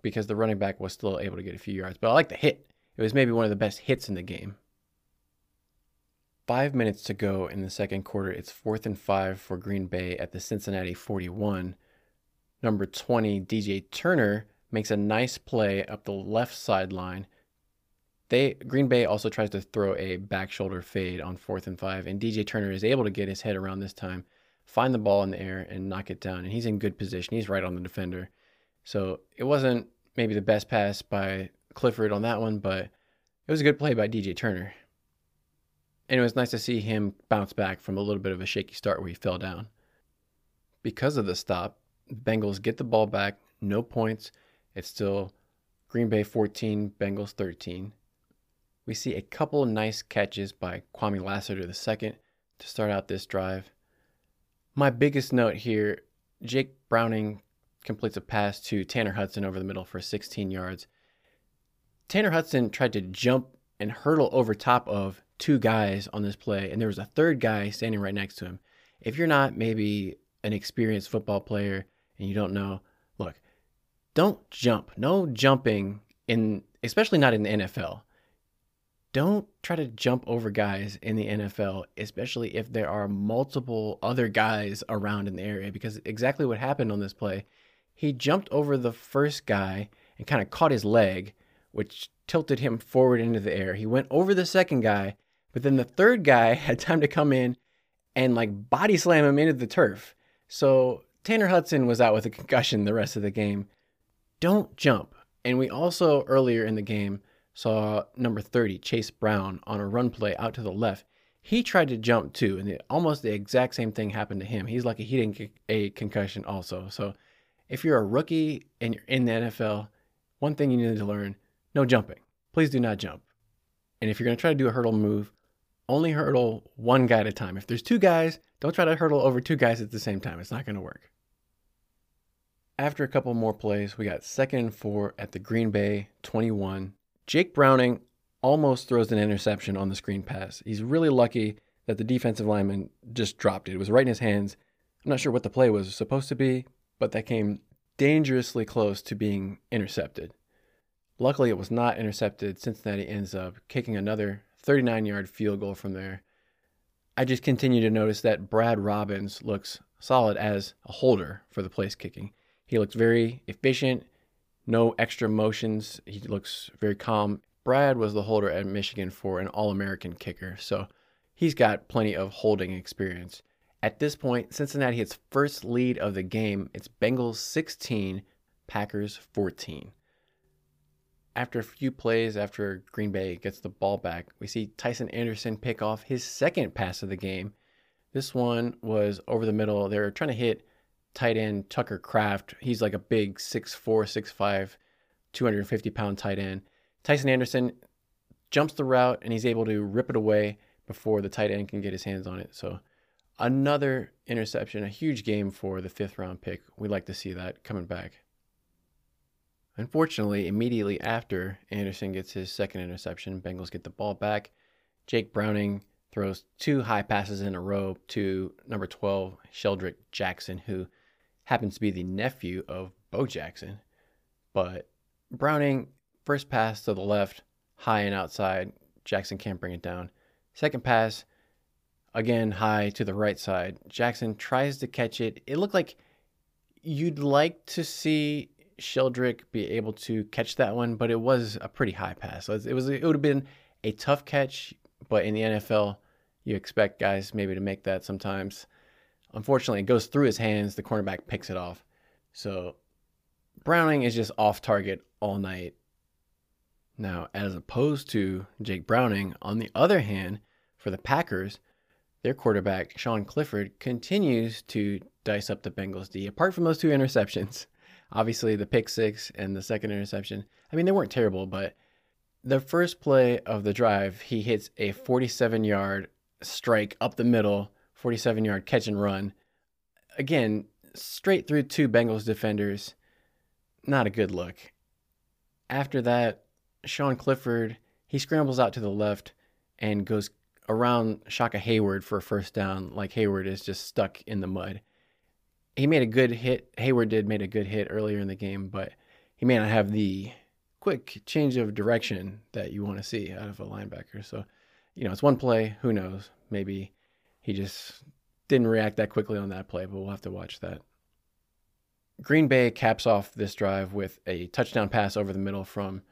because the running back was still able to get a few yards. But I like the hit. It was maybe one of the best hits in the game. Five minutes to go in the second quarter. It's fourth and five for Green Bay at the Cincinnati 41. Number 20, DJ Turner, makes a nice play up the left sideline they Green Bay also tries to throw a back shoulder fade on fourth and five, and DJ Turner is able to get his head around this time, find the ball in the air, and knock it down. And he's in good position. He's right on the defender. So it wasn't maybe the best pass by Clifford on that one, but it was a good play by DJ Turner. And it was nice to see him bounce back from a little bit of a shaky start where he fell down. Because of the stop, Bengals get the ball back, no points. It's still Green Bay 14, Bengals 13 we see a couple nice catches by Kwamie Lassiter II to start out this drive. My biggest note here Jake Browning completes a pass to Tanner Hudson over the middle for 16 yards. Tanner Hudson tried to jump and hurdle over top of two guys on this play, and there was a third guy standing right next to him. If you're not maybe an experienced football player and you don't know, look, don't jump. No jumping in, especially not in the NFL don't try to jump over guys in the NFL, especially if there are multiple other guys around in the area, because exactly what happened on this play, he jumped over the first guy and kind of caught his leg, which tilted him forward into the air. He went over the second guy, but then the third guy had time to come in and like body slam him into the turf. So Tanner Hudson was out with a concussion the rest of the game. Don't jump. And we also earlier in the game saw number 30, Chase Brown, on a run play out to the left. He tried to jump too, and it, almost the exact same thing happened to him. He's lucky he didn't get a concussion also. So if you're a rookie and you're in the NFL, one thing you need to learn no jumping. Please do not jump. And if you're going to try to do a hurdle move, only hurdle one guy at a time. If there's two guys, don't try to hurdle over two guys at the same time. It's not going to work. After a couple more plays, we got second and four at the Green Bay 21. Jake Browning almost throws an interception on the screen pass. He's really lucky that the defensive lineman just dropped it. It was right in his hands. I'm not sure what the play was supposed to be, but that came dangerously close to being intercepted. Luckily, it was not intercepted. Cincinnati ends up kicking another 39 yard field goal from there. I just continue to notice that Brad Robbins looks solid as a holder for the place kicking. He looks very efficient no extra motions. He looks very calm. Brad was the holder at Michigan for an All American kicker, so he's got plenty of holding experience. At this point, Cincinnati hits first lead of the game. It's Bengals 16, Packers 14. After a few plays after Green Bay gets the ball back, we see Tycen Anderson pick off his second pass of the game. This one was over the middle. They were trying to hit tight end Tucker Kraft. He's like a big 6'4, 6'5, 250 pound tight end. Tycen Anderson jumps the route and he's able to rip it away before the tight end can get his hands on it. So another interception, a huge game for the fifth round pick. We like to see that coming back. Unfortunately, immediately after Anderson gets his second interception, Bengals get the ball back. Jake Browning throws two high passes in a row to number 12, Shedrick Jackson, who happens to be the nephew of Bo Jackson. But Browning, first pass to the left, high and outside. Jackson can't bring it down. Second pass, again high to the right side. Jackson tries to catch it. It looked like you'd like to see Shedrick be able to catch that one, but it was a pretty high pass. It was it would have been a tough catch, but in the NFL, you expect guys maybe to make that sometimes. Unfortunately, it goes through his hands. The cornerback picks it off. So Browning is just off target all night. Now, as opposed to Jake Browning, on the other hand, for the Packers, their quarterback, Sean Clifford, continues to dice up the Bengals D. Apart from those two interceptions, obviously the pick six and the second interception, I mean, they weren't terrible, but the first play of the drive, he hits a 47 yard strike up the middle, 47 yard catch and run. Again, straight through two Bengals defenders. Not a good look. After that, Sean Clifford, he scrambles out to the left and goes around Shaka Heyward for a first down, like Heyward is just stuck in the mud. He made a good hit. Heyward did made a good hit earlier in the game, but he may not have the quick change of direction that you want to see out of a linebacker. So, you know, it's one play. Who knows? Maybe he just didn't react that quickly on that play, but we'll have to watch that. Green Bay caps off this drive with a touchdown pass over the middle from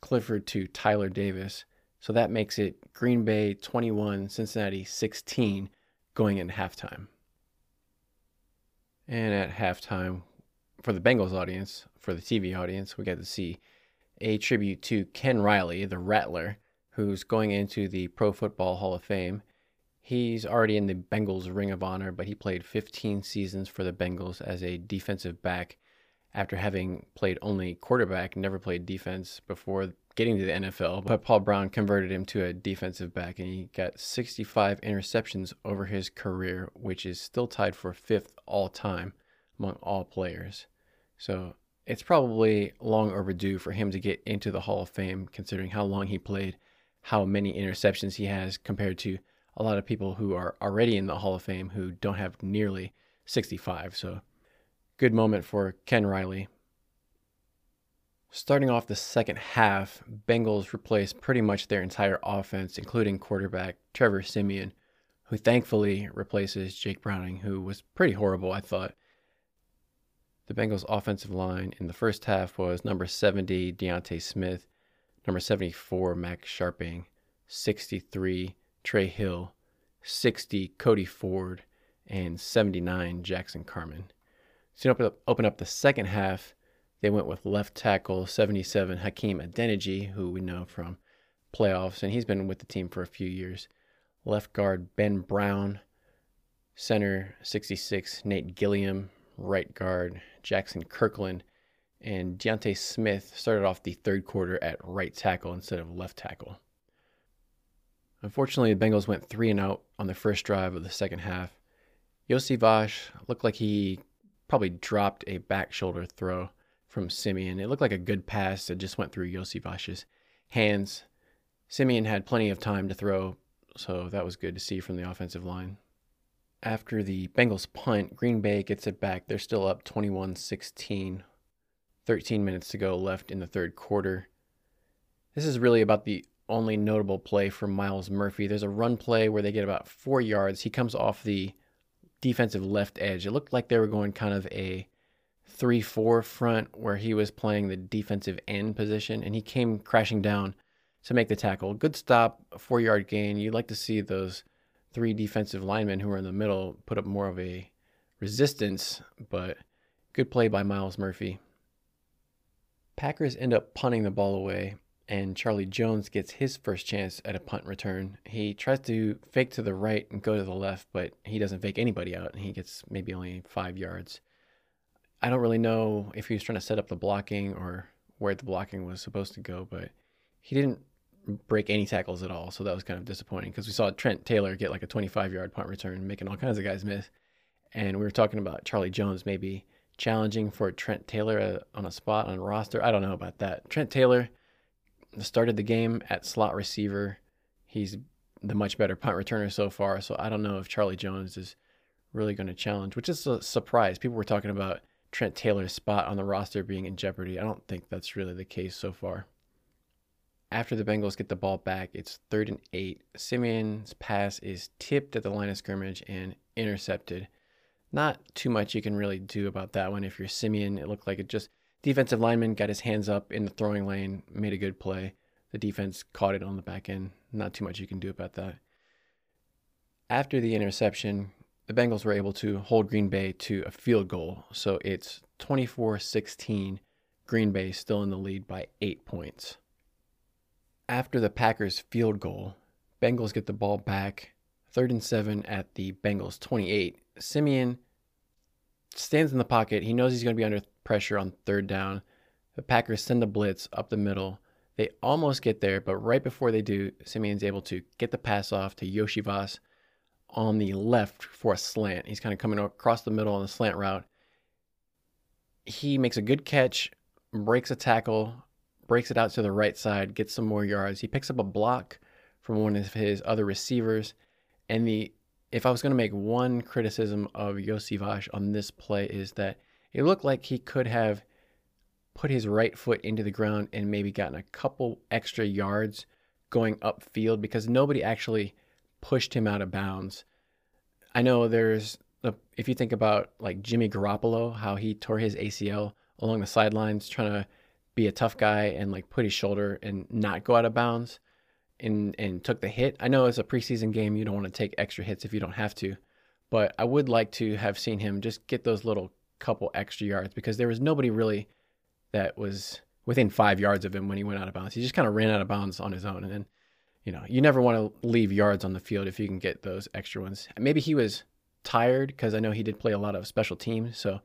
Clifford to Tyler Davis. So that makes it Green Bay 21, Cincinnati 16 going into halftime. And at halftime, for the Bengals audience, for the TV audience, we got to see a tribute to Ken Riley, the Rattler, who's going into the Pro Football Hall of Fame. He's already in the Bengals Ring of Honor, but he played 15 seasons for the Bengals as a defensive back after having played only quarterback, never played defense before getting to the NFL. But Paul Brown converted him to a defensive back, and he got 65 interceptions over his career, which is still tied for fifth all time among all players. So it's probably long overdue for him to get into the Hall of Fame, considering how long he played, how many interceptions he has compared to a lot of people who are already in the Hall of Fame who don't have nearly 65. So, good moment for Ken Riley. Starting off the second half, Bengals replaced pretty much their entire offense, including quarterback Trevor Siemian, who thankfully replaces Jake Browning, who was pretty horrible, I thought. The Bengals' offensive line in the first half was number 70, D'Ante Smith, number 74, Max Scharping, 63, Trey Hill, 60, Cody Ford, and 79, Jackson Carman. So up, open up the second half, they went with left tackle 77, Hakeem Adeniji, who we know from playoffs, and he's been with the team for a few years. Left guard Ben Brown, center 66, Nate Gilliam, right guard Jackson Kirkland, and D'Ante Smith started off the third quarter at right tackle instead of left tackle. Unfortunately, the Bengals went three and out on the first drive of the second half. Iosivas looked like he probably dropped a back shoulder throw from Siemian. It looked like a good pass that just went through Iosivas's hands. Siemian had plenty of time to throw, so that was good to see from the offensive line after the Bengals punt, Green Bay gets it back. They're still up 21 16. 13 minutes to go left in the third quarter. This is really about the only notable play for Myles Murphy. There's a run play where they get about four yards. He comes off the defensive left edge. It looked like they were going kind of a 3 4 front where he was playing the defensive end position and he came crashing down to make the tackle. Good stop, four yard gain. You'd like to see those three defensive linemen who were in the middle put up more of a resistance, but good play by Myles Murphy. Packers end up punting the ball away, and Charlie Jones gets his first chance at a punt return. He tries to fake to the right and go to the left, but he doesn't fake anybody out, and he gets maybe only five yards. I don't really know if he was trying to set up the blocking or where the blocking was supposed to go, but he didn't break any tackles at all. So that was kind of disappointing because we saw Trent Taylor get like a 25 yard punt return, making all kinds of guys miss. And we were talking about Charlie Jones maybe challenging for Trent Taylor uh, on a spot on roster. I don't know about that. Trent Taylor started the game at slot receiver. He's the much better punt returner so far. So I don't know if Charlie Jones is really going to challenge, which is a surprise. People were talking about Trent Taylor's spot on the roster being in jeopardy. I don't think that's really the case so far after the Bengals get the ball back, it's third and eight. Siemian's pass is tipped at the line of scrimmage and intercepted. Not too much you can really do about that one. If you're Siemian, it looked like it just defensive lineman got his hands up in the throwing lane, made a good play. The defense caught it on the back end. Not too much you can do about that. After the interception, the Bengals were able to hold Green Bay to a field goal. So it's 24 16. Green Bay still in the lead by eight points. After the Packers field goal, Bengals get the ball back, third and seven at the Bengals 28. Siemian stands in the pocket. He knows he's going to be under pressure on third down. The Packers send a blitz up the middle. They almost get there, but right before they do, Siemian's able to get the pass off to Iosivas on the left for a slant. He's kind of coming across the middle on the slant route. He makes a good catch, breaks a tackle, breaks it out to the right side, gets some more yards. He picks up a block from one of his other receivers. And the if I was going to make one criticism of Iosivas on this play is that it looked like he could have put his right foot into the ground and maybe gotten a couple extra yards going upfield because nobody actually pushed him out of bounds. I know there's if you think about like Jimmy Garoppolo, how he tore his ACL along the sidelines trying to be a tough guy and like put his shoulder and not go out of bounds and and took the hit. I know it's a preseason game, you don't want to take extra hits if you don't have to, but I would like to have seen him just get those little couple extra yards because there was nobody really that was within five yards of him when he went out of bounds. He just kind of ran out of bounds on his own, and then you know you never want to leave yards on the field if you can get those extra ones. Maybe he was tired because I know he did play a lot of special teams, so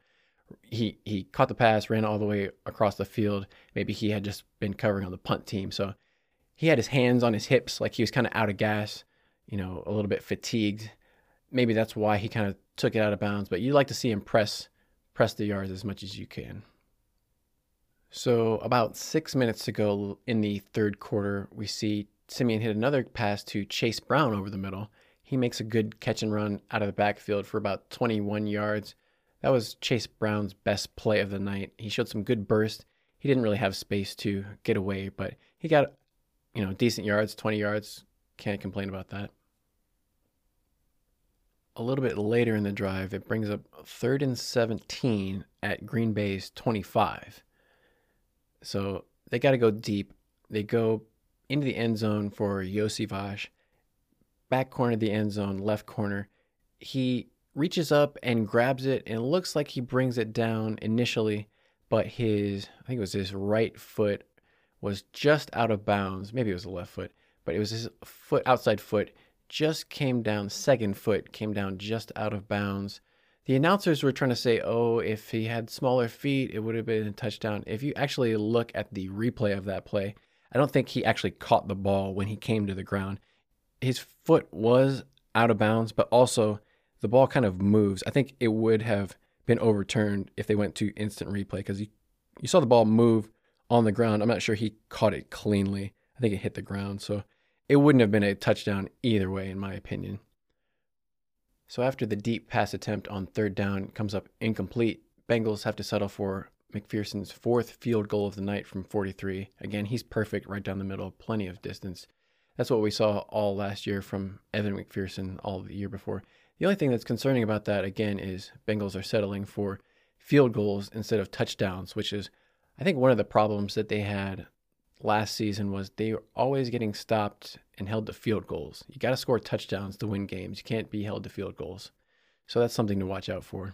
he he caught the pass, ran all the way across the field. Maybe he had just been covering on the punt team, so he had his hands on his hips, like he was kind of out of gas, you know, a little bit fatigued. Maybe that's why he kind of took it out of bounds. But you like to see him press press the yards as much as you can. So about six minutes to go in the third quarter, we see Siemian hit another pass to Chase Brown over the middle. He makes a good catch and run out of the backfield for about 21 yards. That was Chase Brown's best play of the night. He showed some good burst. He didn't really have space to get away, but he got you know, decent yards, 20 yards. Can't complain about that. A little bit later in the drive, it brings up third and 17 at Green Bay's 25. So they got to go deep. They go into the end zone for Iosivas, back corner of the end zone, left corner. He reaches up and grabs it, and it looks like he brings it down initially, but his, I think it was his right foot was just out of bounds. Maybe it was the left foot, but it was his foot, outside foot, just came down, second foot came down just out of bounds. The announcers were trying to say, oh, if he had smaller feet, it would have been a touchdown. If you actually look at the replay of that play, I don't think he actually caught the ball when he came to the ground. His foot was out of bounds, but also the ball kind of moves. I think it would have been overturned if they went to instant replay because you, you saw the ball move on the ground. I'm not sure he caught it cleanly. I think it hit the ground. So it wouldn't have been a touchdown either way, in my opinion. So after the deep pass attempt on third down comes up incomplete, Bengals have to settle for McPherson's fourth field goal of the night from 43. Again, he's perfect right down the middle, plenty of distance. That's what we saw all last year from Evan McPherson all the year before. The only thing that's concerning about that, again, is Bengals are settling for field goals instead of touchdowns, which is I think one of the problems that they had last season was they were always getting stopped and held to field goals. You got to score touchdowns to win games. You can't be held to field goals. So that's something to watch out for.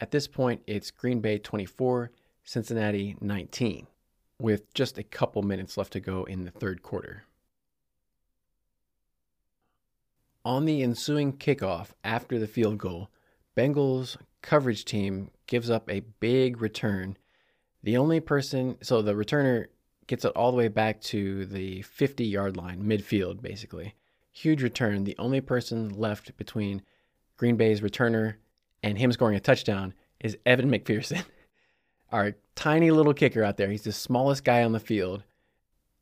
At this point, it's Green Bay 24, Cincinnati 19, with just a couple minutes left to go in the third quarter. On the ensuing kickoff after the field goal, Bengals coverage team gives up a big return the only person, so the returner gets it all the way back to the 50 yard line, midfield, basically. Huge return. The only person left between Green Bay's returner and him scoring a touchdown is Evan McPherson, our tiny little kicker out there. He's the smallest guy on the field.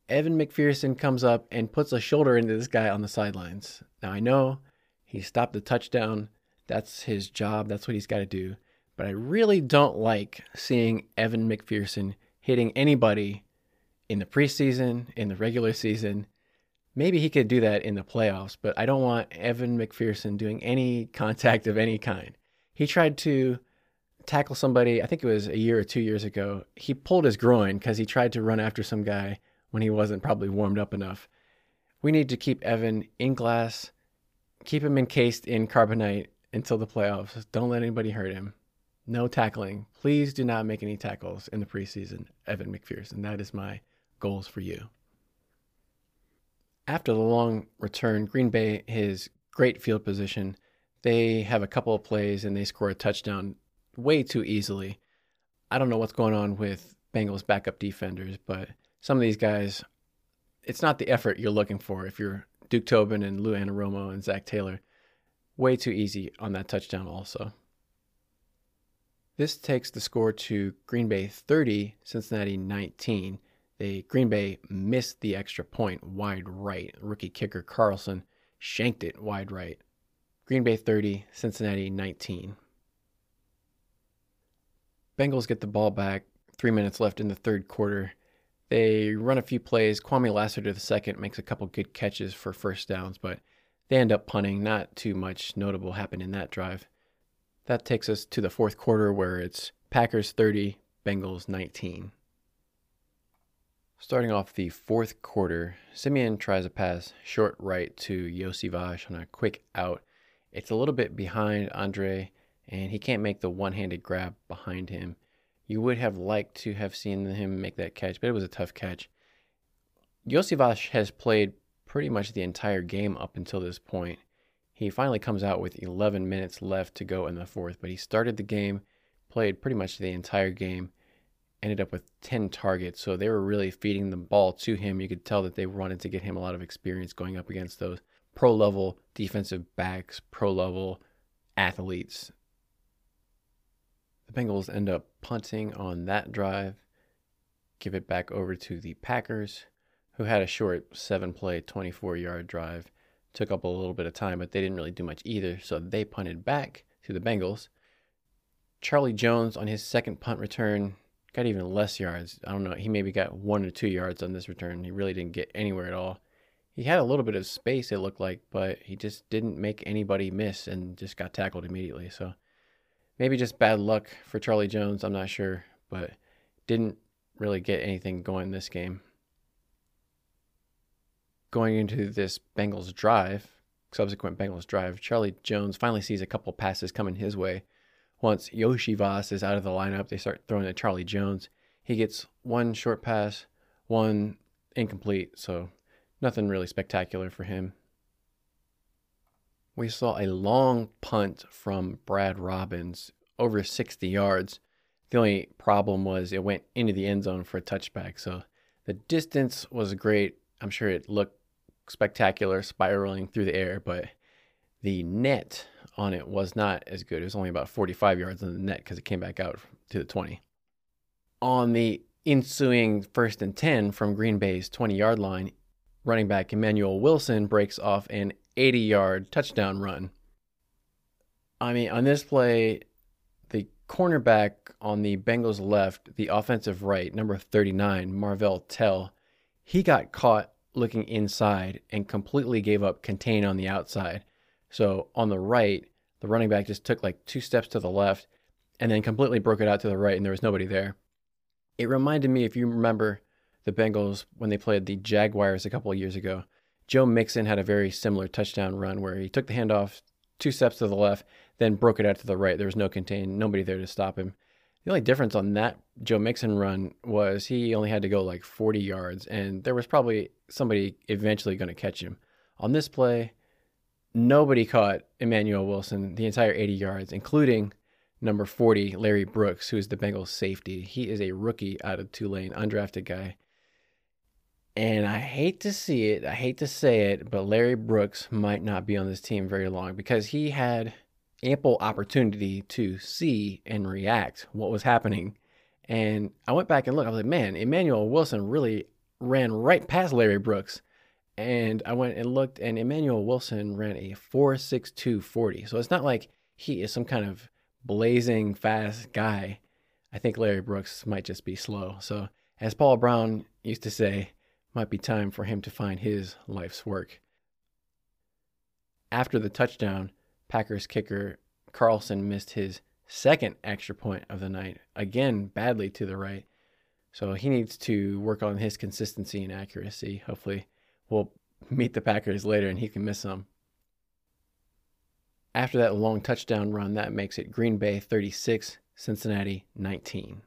Evan McPherson comes up and puts a shoulder into this guy on the sidelines. Now, I know he stopped the touchdown. That's his job. That's what he's got to do but I really don't like seeing Evan McPherson hitting anybody in the preseason, in the regular season. Maybe he could do that in the playoffs, but I don't want Evan McPherson doing any contact of any kind. He tried to tackle somebody, I think it was a year or two years ago. He pulled his groin because he tried to run after some guy when he wasn't probably warmed up enough. We need to keep Evan in glass, keep him encased in carbonite until the playoffs. Don't let anybody hurt him. No tackling. Please do not make any tackles in the preseason, Evan McPherson. That is my goals for you. After the long return, Green Bay has great field position. They have a couple of plays and they score a touchdown way too easily. I don't know what's going on with Bengals backup defenders, but some of these guys, it's not the effort you're looking for if you're Duke Tobin and Lou Anarumo and Zac Taylor. Way too easy on that touchdown, also. This takes the score to Green Bay 30, Cincinnati 19. They Green Bay missed the extra point wide right. Rookie kicker Carlson shanked it wide right. Green Bay 30, Cincinnati 19. Bengals get the ball back. Three minutes left in the third quarter. They run a few plays. Kwamie Lassiter the second makes a couple good catches for first downs, but they end up punting. Not too much notable happened in that drive. That takes us to the fourth quarter where it's Packers 30, Bengals 19. Starting off the fourth quarter, Siemian tries a pass short right to Iosivas on a quick out. It's a little bit behind Andre, and he can't make the one handed grab behind him. You would have liked to have seen him make that catch, but it was a tough catch. Iosivas has played pretty much the entire game up until this point. He finally comes out with 11 minutes left to go in the fourth, but he started the game, played pretty much the entire game, ended up with 10 targets. So they were really feeding the ball to him. You could tell that they wanted to get him a lot of experience going up against those pro level defensive backs, pro level athletes the Bengals end up punting on that drive, give it back over to the Packers, who had a short seven play, 24 yard drive. Took up a little bit of time, but they didn't really do much either, so they punted back to the Bengals. Charlie Jones on his second punt return got even less yards. I don't know. He maybe got one or two yards on this return. He really didn't get anywhere at all. He had a little bit of space, it looked like, but he just didn't make anybody miss and just got tackled immediately. So maybe just bad luck for Charlie Jones. I'm not sure, but didn't really get anything going this game. Going into this Bengals drive, subsequent Bengals drive, Charlie Jones finally sees a couple passes coming his way. Once Iosivas is out of the lineup, they start throwing to Charlie Jones. He gets one short pass, one incomplete, so nothing really spectacular for him we saw a long punt from Brad Robbins over 60 yards. The only problem was it went into the end zone for a touchback. So the distance was great. I'm sure it looked spectacular spiraling through the air, but the net on it was not as good. It was only about 45 yards on the net because it came back out to the 20. On the ensuing first and 10 from Green Bay's 20 yard line, running back Emmanuel Wilson breaks off an 80 yard touchdown run. I mean, on this play, the cornerback on the Bengals left, the offensive right, number 39, Marvell Tell, he got caught looking inside and completely gave up contain on the outside. So on the right, the running back just took like two steps to the left and then completely broke it out to the right, and there was nobody there. It reminded me, if you remember, the Bengals when they played the Jaguars a couple of years ago. Joe Mixon had a very similar touchdown run where he took the handoff two steps to the left, then broke it out to the right. There was no contain, nobody there to stop him. The only difference on that Joe Mixon run was he only had to go like 40 yards, and there was probably somebody eventually going to catch him. On this play, nobody caught Emmanuel Wilson the entire 80 yards, including number 40, Larry Brooks, who is the Bengals safety. He is a rookie out of Tulane, undrafted guy. And I hate to see it, I hate to say it, but Larry Brooks might not be on this team very long because he had ample opportunity to see and react what was happening. And I went back and looked, I was like, man, Emmanuel Wilson really ran right past Larry Brooks. And I went and looked, and Emmanuel Wilson ran a 4.6240. So it's not like he is some kind of blazing fast guy. I think Larry Brooks might just be slow. So, as Paul Brown used to say, might be time for him to find his life's work. After the touchdown, Packers kicker Carlson missed his second extra point of the night, again badly to the right. So he needs to work on his consistency and accuracy. Hopefully, we'll meet the Packers later and he can miss some. After that long touchdown run, that makes it Green Bay 36, Cincinnati 19.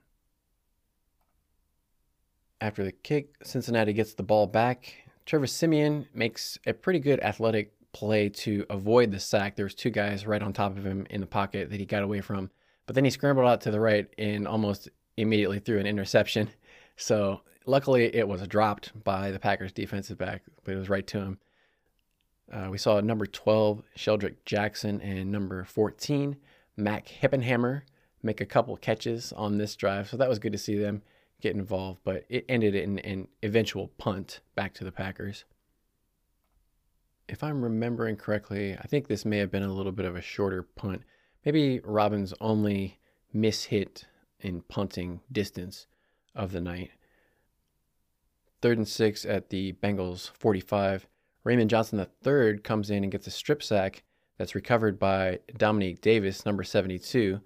After the kick, Cincinnati gets the ball back Trevor Siemian makes a pretty good athletic play to avoid the sack. There was two guys right on top of him in the pocket that he got away from, but then he scrambled out to the right and almost immediately threw an interception. So luckily it was dropped by the Packers defensive back, but it was right to him. Uh, we saw number 12, Shedrick Jackson, and number 14, Mac Hippenhammer, make a couple catches on this drive. So that was good to see them get involved, but it ended in an eventual punt back to the Packers. If I'm remembering correctly, I think this may have been a little bit of a shorter punt. Maybe Robbins' only miss hit in punting distance of the night. Third and six at the Bengals 45. Raymond Johnson III comes in and gets a strip sack that's recovered by Domenique Davis, number 72.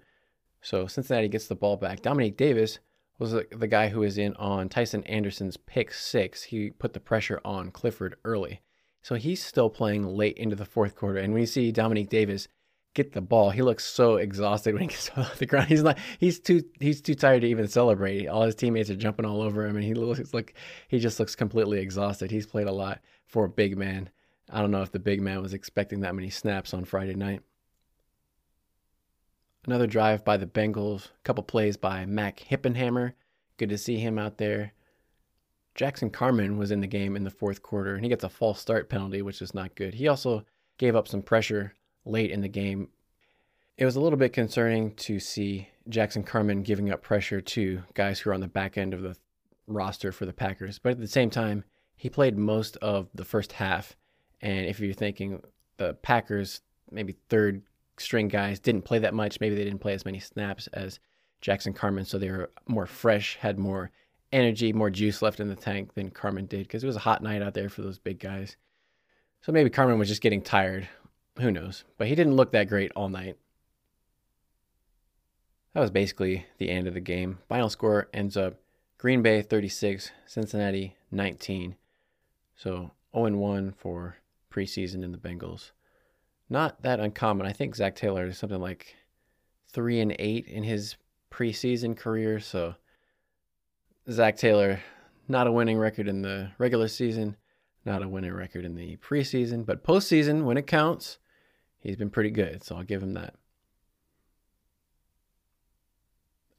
So Cincinnati gets the ball back. Domenique Davis was the, guy who was in on Tycen Anderson's pick six. He put the pressure on Clifford early. So he's still playing late into the fourth quarter. And when you see Domenique Davis get the ball, he looks so exhausted when he gets off the ground. He's not he's too he's too tired to even celebrate. All his teammates are jumping all over him and he looks like he just looks completely exhausted. He's played a lot for a big man. I don't know if the big man was expecting that many snaps on Friday night. Another drive by the Bengals, a couple plays by Mac Hippenhammer. Good to see him out there. Jackson Carman was in the game in the fourth quarter, and he gets a false start penalty, which is not good. He also gave up some pressure late in the game. It was a little bit concerning to see Jackson Carman giving up pressure to guys who are on the back end of the roster for the Packers. But at the same time, he played most of the first half. And if you're thinking the Packers, maybe third string guys didn't play that much. Maybe they didn't play as many snaps as Jackson Carman. so they were more fresh, had more energy, more juice left in the tank than Carman did because it was a hot night out there for those big guys. So maybe Carman was just getting tired. Who knows? But he didn't look that great all night. That was basically the end of the game. Final score ends up Green Bay 36, Cincinnati 19. So 0 1 for preseason in the Bengals not that uncommon. I think Zac Taylor is something like three and eight in his preseason career. So Zac Taylor, not a winning record in the regular season, not a winning record in the preseason, but postseason when it counts, he's been pretty good. So I'll give him that.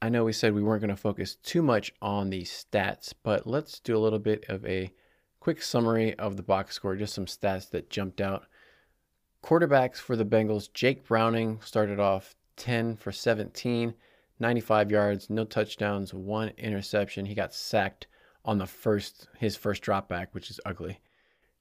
I know we said we weren't going to focus too much on the stats, but let's do a little bit of a quick summary of the box score, just some stats that jumped out. Quarterbacks for the Bengals, Jake Browning started off 10 for 17, 95 yards, no touchdowns, one interception. He got sacked on the first his first drop back, which is ugly.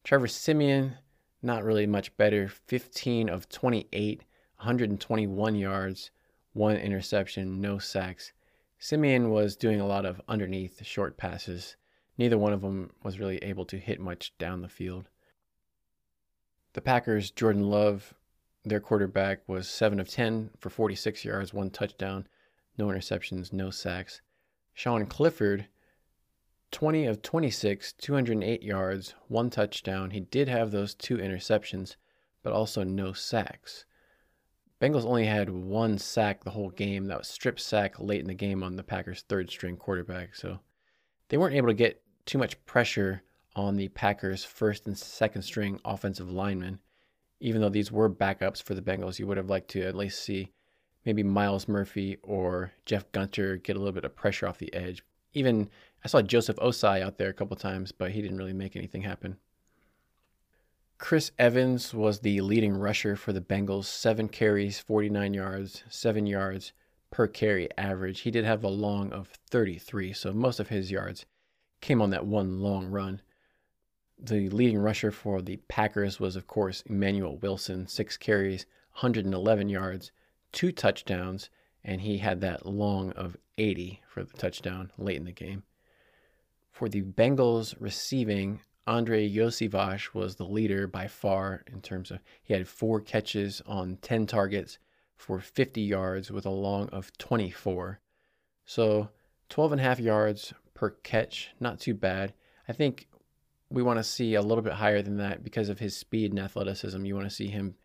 Trevor Siemian, not really much better, 15 of 28, 121 yards, one interception, no sacks. Siemian was doing a lot of underneath short passes. Neither one of them was really able to hit much down the field. The Packers, Jordan Love, their quarterback, was 7 of 10 for 46 yards, one touchdown, no interceptions, no sacks. Sean Clifford, 20 of 26, 208 yards, one touchdown. He did have those two interceptions, but also no sacks. Bengals only had one sack the whole game. That was strip sack late in the game on the Packers' third string quarterback. So they weren't able to get too much pressure on the Packers' first and second string offensive linemen. Even though these were backups for the Bengals, you would have liked to at least see maybe Myles Murphy or Jeff Gunter get a little bit of pressure off the edge. Even I saw Joseph Ossai out there a couple times, but he didn't really make anything happen. Chris Evans was the leading rusher for the Bengals, seven carries, 49 yards, seven yards per carry average. He did have a long of 33, so most of his yards came on that one long run. The leading rusher for the Packers was, of course, Emmanuel Wilson, six carries, 111 yards, two touchdowns, and he had that long of 80 for the touchdown late in the game. For the Bengals receiving, Andrei Iosivas was the leader by far in terms of he had four catches on 10 targets for 50 yards with a long of 24. So 12 and a half yards per catch, not too bad. I think we want to see a little bit higher than that because of his speed and athleticism. You want to see him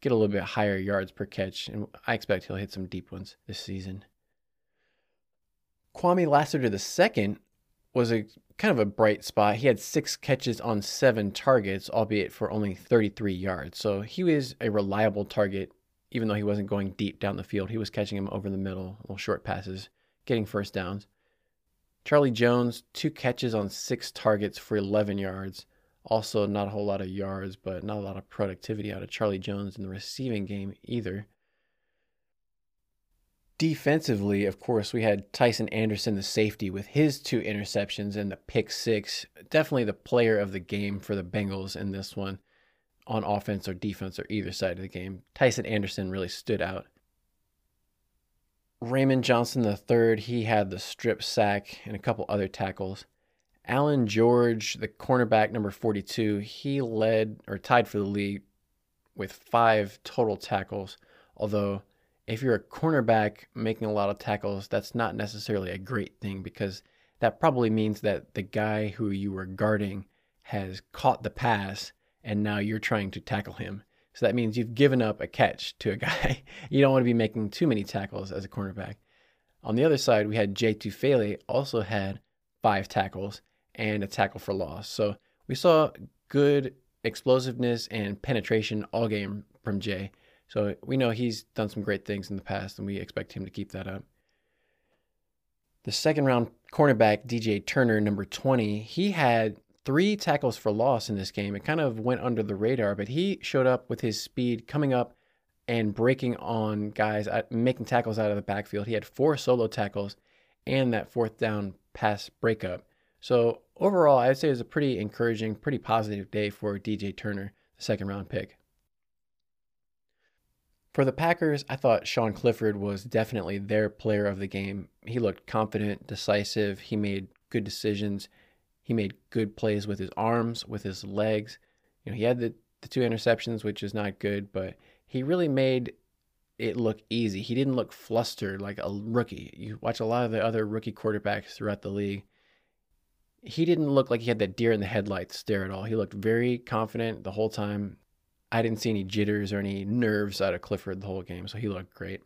get a little bit higher yards per catch, and I expect he'll hit some deep ones this season. Kwamie Lassiter II was a kind of a bright spot. He had six catches on seven targets, albeit for only 33 yards. So he was a reliable target, even though he wasn't going deep down the field. He was catching him over the middle, little short passes, getting first downs. Charlie Jones, two catches on six targets for 11 yards. Also, not a whole lot of yards, but not a lot of productivity out of Charlie Jones in the receiving game either. Defensively, of course, we had Tycen Anderson, the safety, with his two interceptions and the pick six. Definitely the player of the game for the Bengals in this one, on offense or defense or either side of the game. Tycen Anderson really stood out. Raymond Johnson III, he had the strip sack and a couple other tackles. Allan George, the cornerback number 42, he led or tied for the league with five total tackles, although if you're a cornerback making a lot of tackles, that's not necessarily a great thing because that probably means that the guy who you were guarding has caught the pass and now you're trying to tackle him. So that means you've given up a catch to a guy. you don't want to be making too many tackles as a cornerback. On the other side, we had Jay Tufele also had five tackles and a tackle for loss. So we saw good explosiveness and penetration all game from Jay. So we know he's done some great things in the past, and we expect him to keep that up. The second round cornerback, DJ Turner, number 20, he had three tackles for loss in this game. It kind of went under the radar, but he showed up with his speed coming up and breaking on guys, uh, making tackles out of the backfield. He had four solo tackles and that fourth down pass breakup. So overall, I'd say it was a pretty encouraging, pretty positive day for DJ Turner, the second round pick. For the Packers, I thought Sean Clifford was definitely their player of the game. He looked confident, decisive, he made good decisions. He made good plays with his arms, with his legs. You know, he had the, the two interceptions, which is not good, but he really made it look easy. He didn't look flustered like a rookie. You watch a lot of the other rookie quarterbacks throughout the league. He didn't look like he had that deer in the headlights stare at all. He looked very confident the whole time. I didn't see any jitters or any nerves out of Clifford the whole game, so he looked great.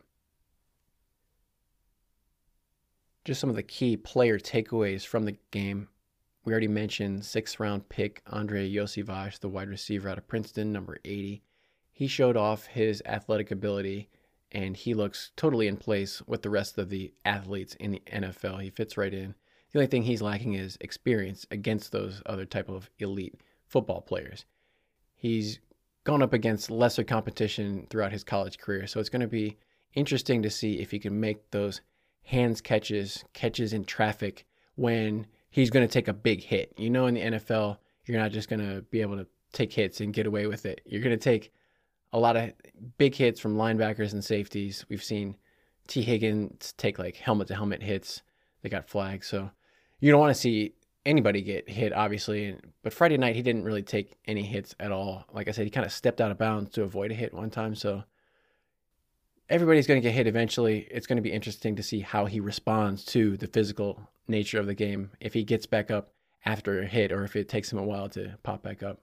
Just some of the key player takeaways from the game. We already mentioned sixth round pick Andrei Iosivas, the wide receiver out of Princeton, number 80. He showed off his athletic ability and he looks totally in place with the rest of the athletes in the NFL. He fits right in. The only thing he's lacking is experience against those other type of elite football players. He's gone up against lesser competition throughout his college career. So it's going to be interesting to see if he can make those hands catches, catches in traffic when he's going to take a big hit. You know, in the NFL, you're not just going to be able to take hits and get away with it. You're going to take a lot of big hits from linebackers and safeties. We've seen Tee Higgins take like helmet to helmet hits. They got flagged. So you don't want to see anybody get hit, obviously. But Friday night, he didn't really take any hits at all. Like I said, he kind of stepped out of bounds to avoid a hit one time. So everybody's going to get hit eventually. It's going to be interesting to see how he responds to the physical nature of the game, if he gets back up after a hit or if it takes him a while to pop back up.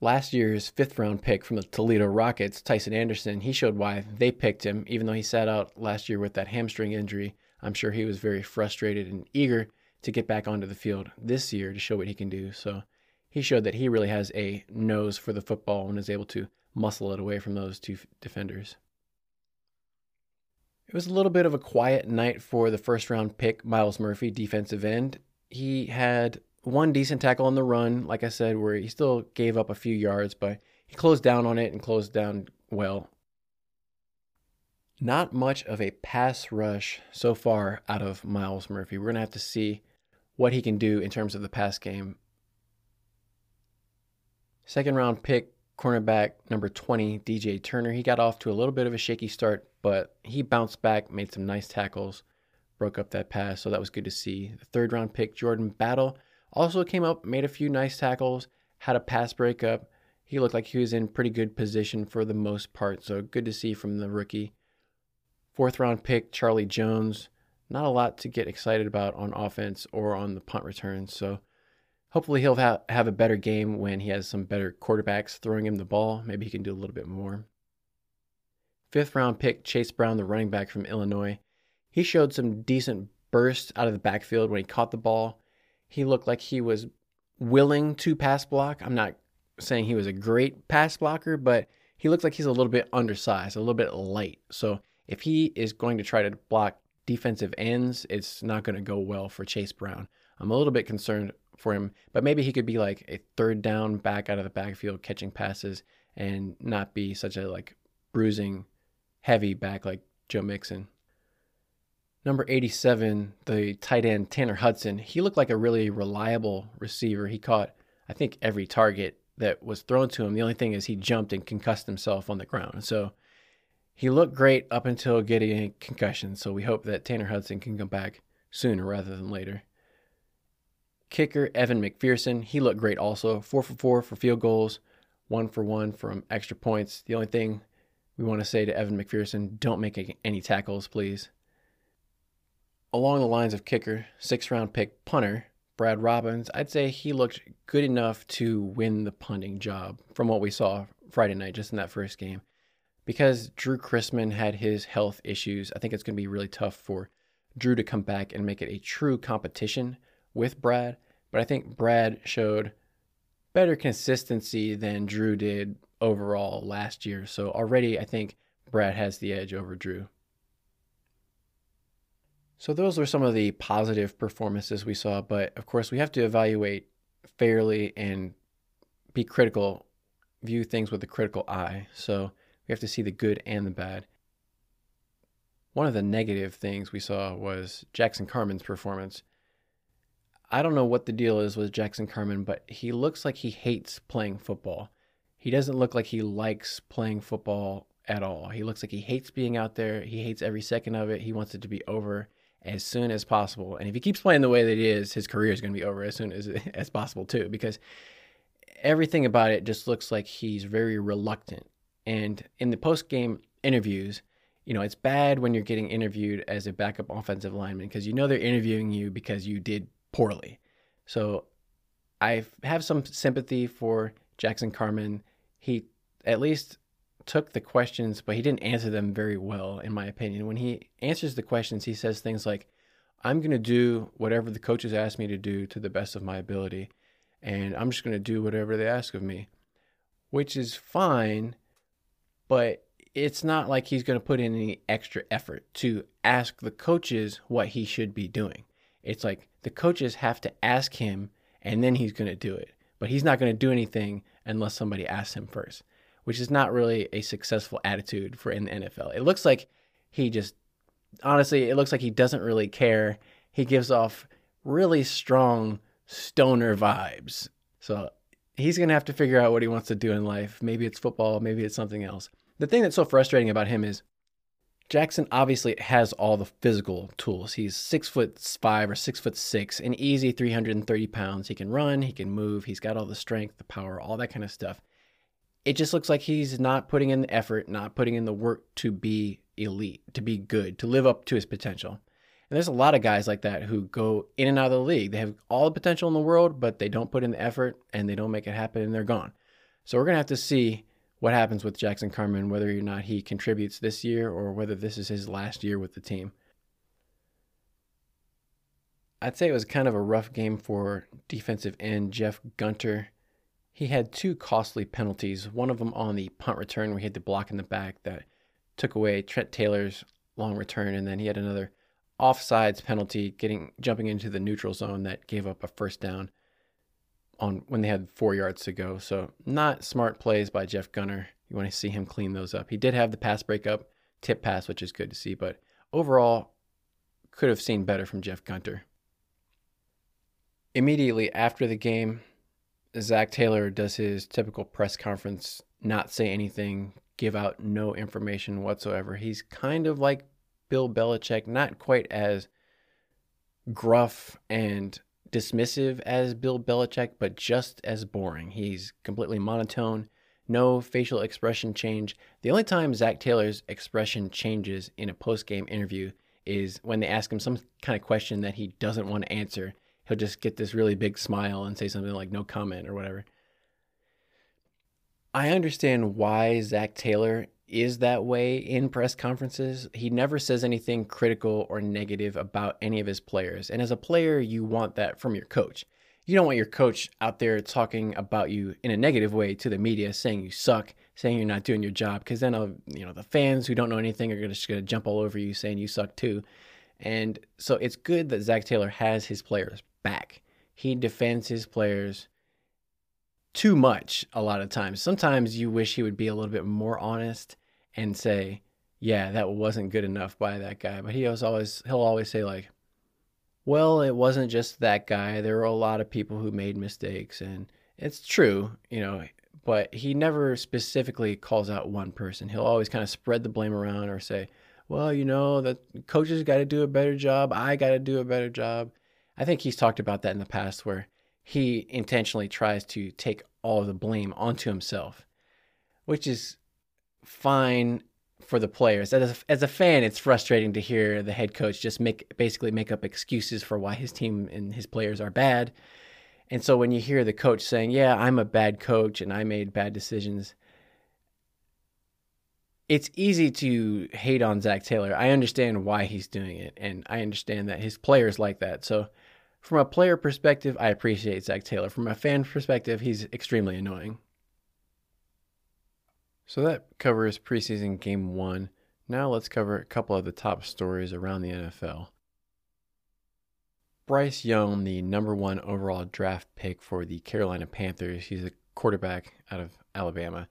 Last year's fifth round pick from the Toledo Rockets, Tycen Anderson, he showed why they picked him, even though he sat out last year with that hamstring injury. I'm sure he was very frustrated and eager to get back onto the field this year to show what he can do. So he showed that he really has a nose for the football and is able to muscle it away from those two defenders. It was a little bit of a quiet night for the first round pick, Myles Murphy, defensive end. He had one decent tackle on the run, like I said, where he still gave up a few yards, but he closed down on it and closed down well. Not much of a pass rush so far out of Myles Murphy. We're going to have to see what he can do in terms of the pass game. Second round pick, cornerback number 20, DJ Turner. He got off to a little bit of a shaky start, but he bounced back, made some nice tackles, broke up that pass, so that was good to see. The third round pick, Jordan Battle, also came up, made a few nice tackles, had a pass breakup. He looked like he was in pretty good position for the most part, so good to see from the rookie. Fourth round pick, Charlie Jones not a lot to get excited about on offense or on the punt returns. So hopefully he'll ha- have a better game when he has some better quarterbacks throwing him the ball. Maybe he can do a little bit more. Fifth round pick Chase Brown, the running back from Illinois. He showed some decent burst out of the backfield when he caught the ball. He looked like he was willing to pass block. I'm not saying he was a great pass blocker, but he looks like he's a little bit undersized, a little bit light. So if he is going to try to block defensive ends, it's not going to go well for Chase Brown. I'm a little bit concerned for him, but maybe he could be like a third down back out of the backfield catching passes and not be such a like bruising heavy back like Joe Mixon. Number 87, the tight end Tanner Hudson, he looked like a really reliable receiver. He caught, I think, every target that was thrown to him. The only thing is he jumped and concussed himself on the ground. So he looked great up until getting a concussion. So we hope that Tanner Hudson can come back sooner rather than later. Kicker Evan McPherson, he looked great also. Four for four for field goals, one for one from extra points. The only thing we want to say to Evan McPherson don't make any tackles, please. Along the lines of kicker, six round pick punter Brad Robbins, I'd say he looked good enough to win the punting job from what we saw Friday night just in that first game. Because Drue Chrisman had his health issues, I think it's going to be really tough for Drue to come back and make it a true competition with Brad. But I think Brad showed better consistency than Drue did overall last year. So already I think Brad has the edge over Drue. So those were some of the positive performances we saw, but of course we have to evaluate fairly and be critical, view things with a critical eye. So we have to see the good and the bad. One of the negative things we saw was Jackson Carman's performance. I don't know what the deal is with Jackson Carman, but he looks like he hates playing football. He doesn't look like he likes playing football at all. He looks like he hates being out there. He hates every second of it. He wants it to be over as soon as possible. And if he keeps playing the way that he is, his career is going to be over as soon as as possible too, because everything about it just looks like he's very reluctant. And in the post game interviews, you know, it's bad when you're getting interviewed as a backup offensive lineman because you know they're interviewing you because you did poorly. So I have some sympathy for Jackson Carman. He at least took the questions, but he didn't answer them very well, in my opinion. When he answers the questions, he says things like, I'm going to do whatever the coaches ask me to do to the best of my ability, and I'm just going to do whatever they ask of me, which is fine, but it's not like he's going to put in any extra effort to ask the coaches what he should be doing. It's like the coaches have to ask him, and then he's going to do it. But he's not going to do anything unless somebody asks him first which is not really a successful attitude for in the NFL. It looks like he just honestly, it looks like he doesn't really care. He gives off really strong stoner vibes. So he's going to have to figure out what he wants to do in life. Maybe it's football, maybe it's something else. The thing that's so frustrating about him is Jackson obviously has all the physical tools. He's six foot five or six foot six, an easy 330 pounds. He can run, he can move, he's got all the strength, the power, all that kind of stuff it just looks like he's not putting in the effort, not putting in the work to be elite, to be good, to live up to his potential. And there's a lot of guys like that who go in and out of the league. They have all the potential in the world, but they don't put in the effort and they don't make it happen and they're gone. So we're going to have to see what happens with Jackson Carman, whether or not he contributes this year or whether this is his last year with the team. I'd say it was kind of a rough game for defensive end Jeff Gunter. He had two costly penalties, one of them on the punt return where he had the block in the back that took away Trent Taylor's long return, and then he had another offsides penalty getting jumping into the neutral zone that gave up a first down on when they had four yards to go. So not smart plays by Jeff Gunter. You want to see him clean those up. He did have the pass breakup, tip pass, which is good to see, but overall could have seen better from Jeff Gunter. Immediately after the game, Zac Taylor does his typical press conference, not say anything, give out no information whatsoever. He's kind of like Bill Belichick, not quite as gruff and dismissive as Bill Belichick, but just as boring. He's completely monotone, no facial expression change. The only time Zac Taylor's expression changes in a post game interview is when they ask him some kind of question that he doesn't want to answer he'll just get this really big smile and say something like no comment or whatever. I understand why Zac Taylor is that way in press conferences. He never says anything critical or negative about any of his players. And as a player, you want that from your coach. You don't want your coach out there talking about you in a negative way to the media, saying you suck, saying you're not doing your job, because then uh, you know the fans who don't know anything are just going to jump all over you, saying you suck too. And so it's good that Zac Taylor has his players back. He defends his players too much a lot of times. Sometimes you wish he would be a little bit more honest and say, "Yeah, that wasn't good enough by that guy." But he was always he'll always say like, "Well, it wasn't just that guy. There were a lot of people who made mistakes." And it's true, you know, but he never specifically calls out one person. He'll always kind of spread the blame around or say, "Well, you know, the coaches got to do a better job. I got to do a better job." I think he's talked about that in the past where he intentionally tries to take all the blame onto himself, which is fine for the players. As a, as a fan, it's frustrating to hear the head coach just make basically make up excuses for why his team and his players are bad. And so when you hear the coach saying, "Yeah, I'm a bad coach and I made bad decisions," it's easy to hate on Zac Taylor. I understand why he's doing it, and I understand that his players like that. So from a player perspective, I appreciate Zac Taylor. From a fan perspective, he's extremely annoying. So that covers preseason game one. Now let's cover a couple of the top stories around the NFL. Bryce Young, the number one overall draft pick for the Carolina Panthers, he's a quarterback out of Alabama.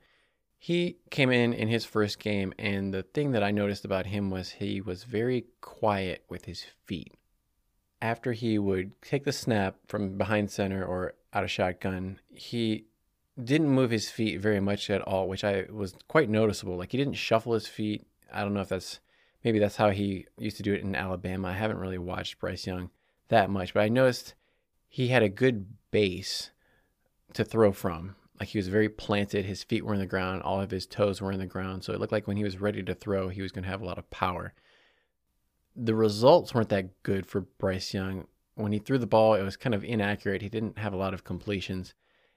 He came in in his first game, and the thing that I noticed about him was he was very quiet with his feet after he would take the snap from behind center or out of shotgun, he didn't move his feet very much at all, which I was quite noticeable. Like he didn't shuffle his feet. I don't know if that's maybe that's how he used to do it in Alabama. I haven't really watched Bryce Young that much, but I noticed he had a good base to throw from. Like he was very planted, his feet were in the ground, all of his toes were in the ground. So it looked like when he was ready to throw, he was going to have a lot of power the results weren't that good for Bryce Young. When he threw the ball, it was kind of inaccurate. He didn't have a lot of completions.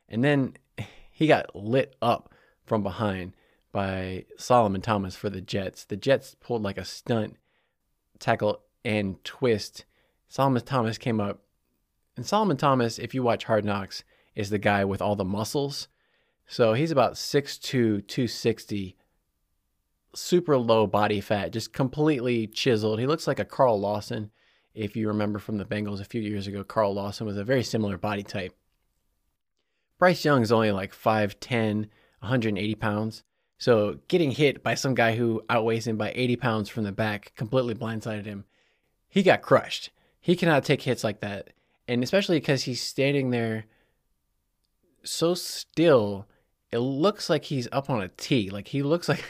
And then he got lit up from behind by Solomon Thomas for the Jets. The Jets pulled like a stunt tackle and twist. Solomon Thomas came up. And Solomon Thomas, if you watch Hard Knocks, is the guy with all the muscles. So he's about 6'2, 260, super low body fat, just completely chiseled. He looks like a Carl Lawson. If you remember from the Bengals a few years ago, Carl Lawson was a very similar body type. Bryce Young is only like 5'10, 180 pounds. So getting hit by some guy who outweighs him by 80 pounds from the back completely blindsided him. He got crushed. He cannot take hits like that. And especially because he's standing there so still, it looks like he's up on a tee. Like he looks like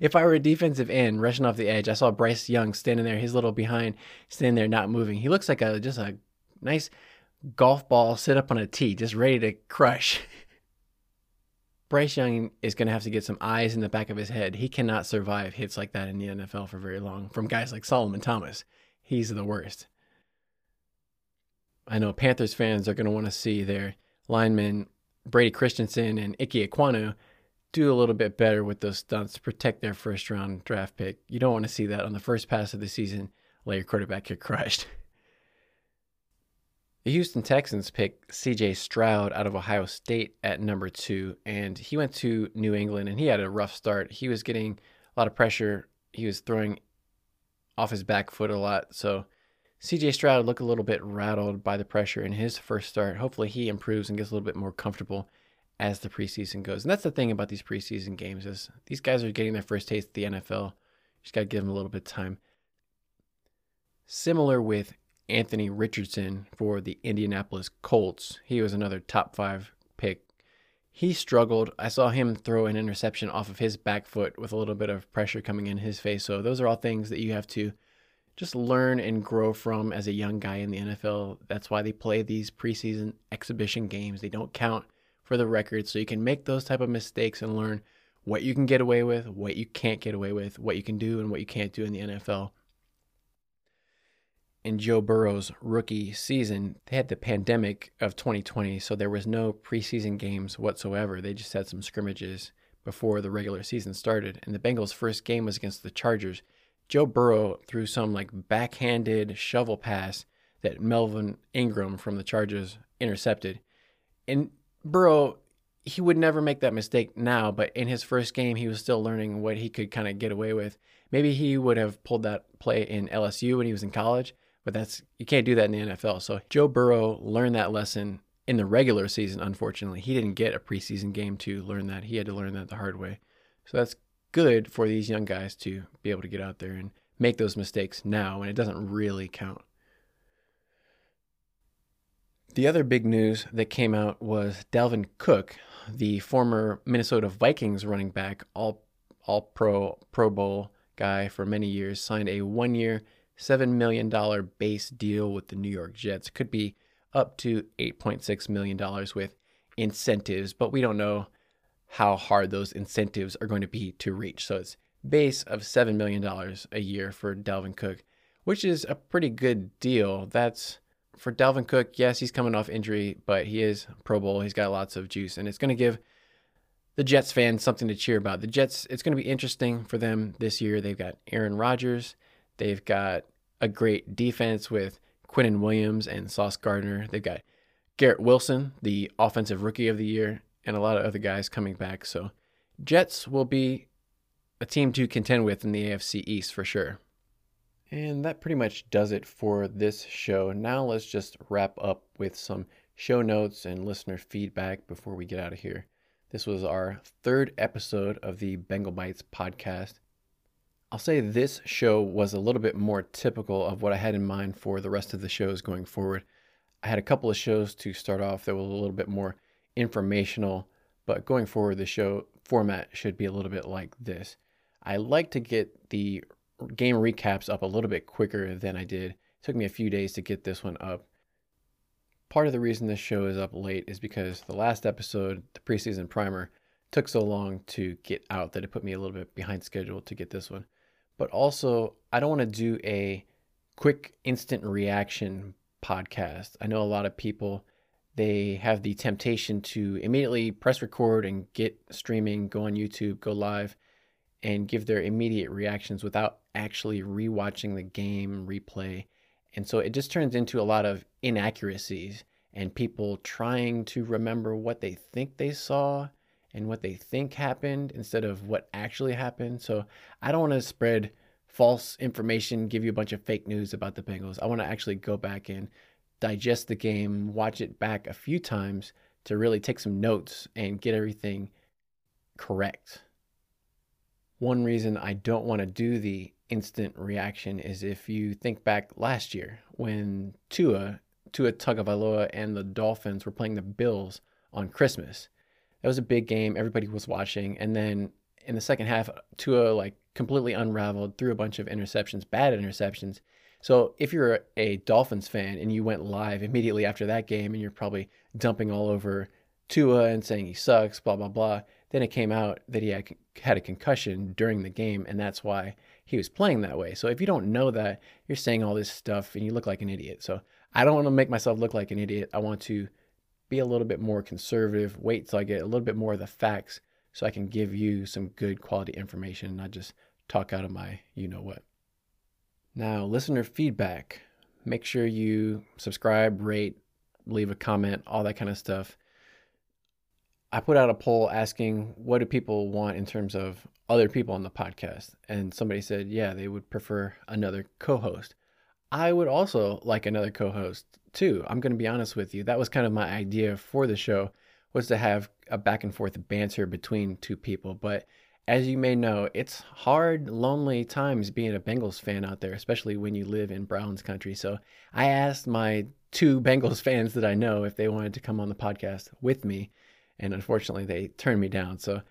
if I were a defensive end rushing off the edge, I saw Bryce Young standing there, his little behind, standing there not moving. He looks like a just a nice golf ball sit up on a tee, just ready to crush. Bryce Young is going to have to get some eyes in the back of his head. He cannot survive hits like that in the NFL for very long from guys like Solomon Thomas. He's the worst. I know Panthers fans are going to want to see their linemen Brady Christensen and Ike Ekwonu do a little bit better with those stunts to protect their first round draft pick. You don't want to see that on the first pass of the season, let your quarterback get crushed. The Houston Texans picked CJ Stroud out of Ohio State at number two, and he went to New England and he had a rough start. He was getting a lot of pressure. He was throwing off his back foot a lot. So CJ Stroud looked a little bit rattled by the pressure in his first start. Hopefully he improves and gets a little bit more comfortable as the preseason goes. And that's the thing about these preseason games is these guys are getting their first taste of the NFL. You just got to give them a little bit of time. Similar with Anthony Richardson for the Indianapolis Colts. He was another top five pick. He struggled. I saw him throw an interception off of his back foot with a little bit of pressure coming in his face. So those are all things that you have to just learn and grow from as a young guy in the NFL. That's why they play these preseason exhibition games. They don't count for the record so you can make those type of mistakes and learn what you can get away with, what you can't get away with, what you can do and what you can't do in the NFL. In Joe Burrow's rookie season, they had the pandemic of 2020, so there was no preseason games whatsoever. They just had some scrimmages before the regular season started, and the Bengals' first game was against the Chargers. Joe Burrow threw some like backhanded shovel pass that Melvin Ingram from the Chargers intercepted. And Burrow, he would never make that mistake now, but in his first game, he was still learning what he could kind of get away with. Maybe he would have pulled that play in LSU when he was in college, but that's you can't do that in the NFL. So Joe Burrow learned that lesson in the regular season, unfortunately. He didn't get a preseason game to learn that. He had to learn that the hard way. So that's good for these young guys to be able to get out there and make those mistakes now when it doesn't really count. The other big news that came out was Dalvin Cook, the former Minnesota Vikings running back, all all pro Pro Bowl guy for many years, signed a one year, $7 million base deal with the New York Jets. Could be up to $8.6 million with incentives, but we don't know how hard those incentives are going to be to reach. So it's base of $7 million a year for Dalvin Cook, which is a pretty good deal. That's for Dalvin Cook. Yes, he's coming off injury, but he is Pro Bowl. He's got lots of juice, and it's going to give the Jets fans something to cheer about. The Jets, it's going to be interesting for them this year. They've got Aaron Rodgers. They've got a great defense with Quinnen Williams and Sauce Gardner. They've got Garrett Wilson, the offensive rookie of the year, and a lot of other guys coming back. So Jets will be a team to contend with in the AFC East for sure. And that pretty much does it for this show. Now let's just wrap up with some show notes and listener feedback before we get out of here. This was our third episode of the Bengal Bites podcast. I'll say this show was a little bit more typical of what I had in mind for the rest of the shows going forward. I had a couple of shows to start off that was a little bit more informational, but going forward, the show format should be a little bit like this. I like to get the game recaps up a little bit quicker than I did. It took me a few days to get this one up part of the reason this show is up late is because the last episode, the preseason primer, took so long to get out that it put me a little bit behind schedule to get this one. But also, I don't want to do a quick instant reaction podcast. I know a lot of people they have the temptation to immediately press record and get streaming, go on YouTube, go live and give their immediate reactions without actually rewatching the game replay and so it just turns into a lot of inaccuracies and people trying to remember what they think they saw and what they think happened instead of what actually happened. So I don't want to spread false information, give you a bunch of fake news about the Bengals. I want to actually go back and digest the game, watch it back a few times to really take some notes and get everything correct. One reason I don't want to do the instant reaction is if you think back last year when Tua, Tua Tagovailoa and the Dolphins were playing the Bills on Christmas. That was a big game. Everybody was watching. And then in the second half, Tua like completely unraveled, threw a bunch of interceptions, bad interceptions. So if you're a Dolphins fan and you went live immediately after that game and you're probably dumping all over Tua and saying he sucks, blah, blah, blah, then it came out that he had, had a concussion during the game. And that's why he was playing that way. So if you don't know that, you're saying all this stuff and you look like an idiot. So I don't want to make myself look like an idiot. I want to be a little bit more conservative, wait till I get a little bit more of the facts so I can give you some good quality information, and not just talk out of my you know what. Now, listener feedback. Make sure you subscribe, rate, leave a comment, all that kind of stuff. I put out a poll asking what do people want in terms of other people on the podcast. And somebody said, yeah, they would prefer another co host. I would also like another co host too. I'm going to be honest with you. That was kind of my idea for the show was to have a back and forth banter between two people. But as you may know, it's hard, lonely times being a Bengals fan out there, especially when you live in Browns country. So I asked my two Bengals fans that I know if they wanted to come on the podcast with me. And unfortunately, they turned me down. So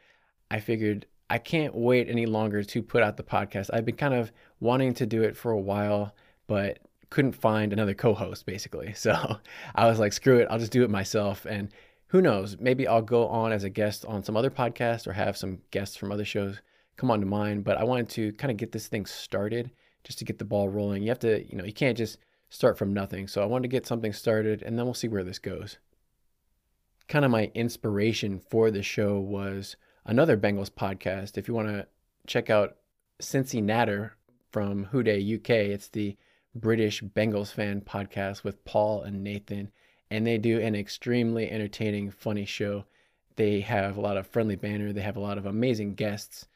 I figured I can't wait any longer to put out the podcast. I've been kind of wanting to do it for a while, but couldn't find another co-host basically. So I was like, screw it, I'll just do it myself. And who knows, maybe I'll go on as a guest on some other podcast or have some guests from other shows come on to mine. But I wanted to kind of get this thing started just to get the ball rolling. You have to, you know, you can't just start from nothing. So I wanted to get something started and then we'll see where this goes. Kind of my inspiration for the show was another Bengals podcast. If you want to check out Cincy Natter from Who Dey UK, it's the British Bengals fan podcast with Paul and Nathan, and they do an extremely entertaining, funny show. They have a lot of friendly banter, they have a lot of amazing guests,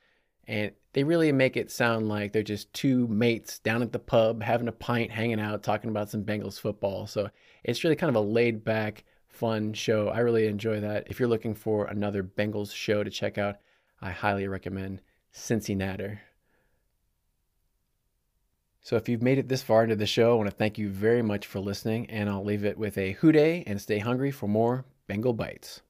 and they really make it sound like they're just two mates down at the pub having a pint, hanging out, talking about some Bengals football. So it's really kind of a laid back, fun show. I really enjoy that. If you're looking for another Bengals show to check out, I highly recommend Cincy Natter. So if you've made it this far into the show, I want to thank you very much for listening, and I'll leave it with a hooday and stay hungry for more Bengal Bites.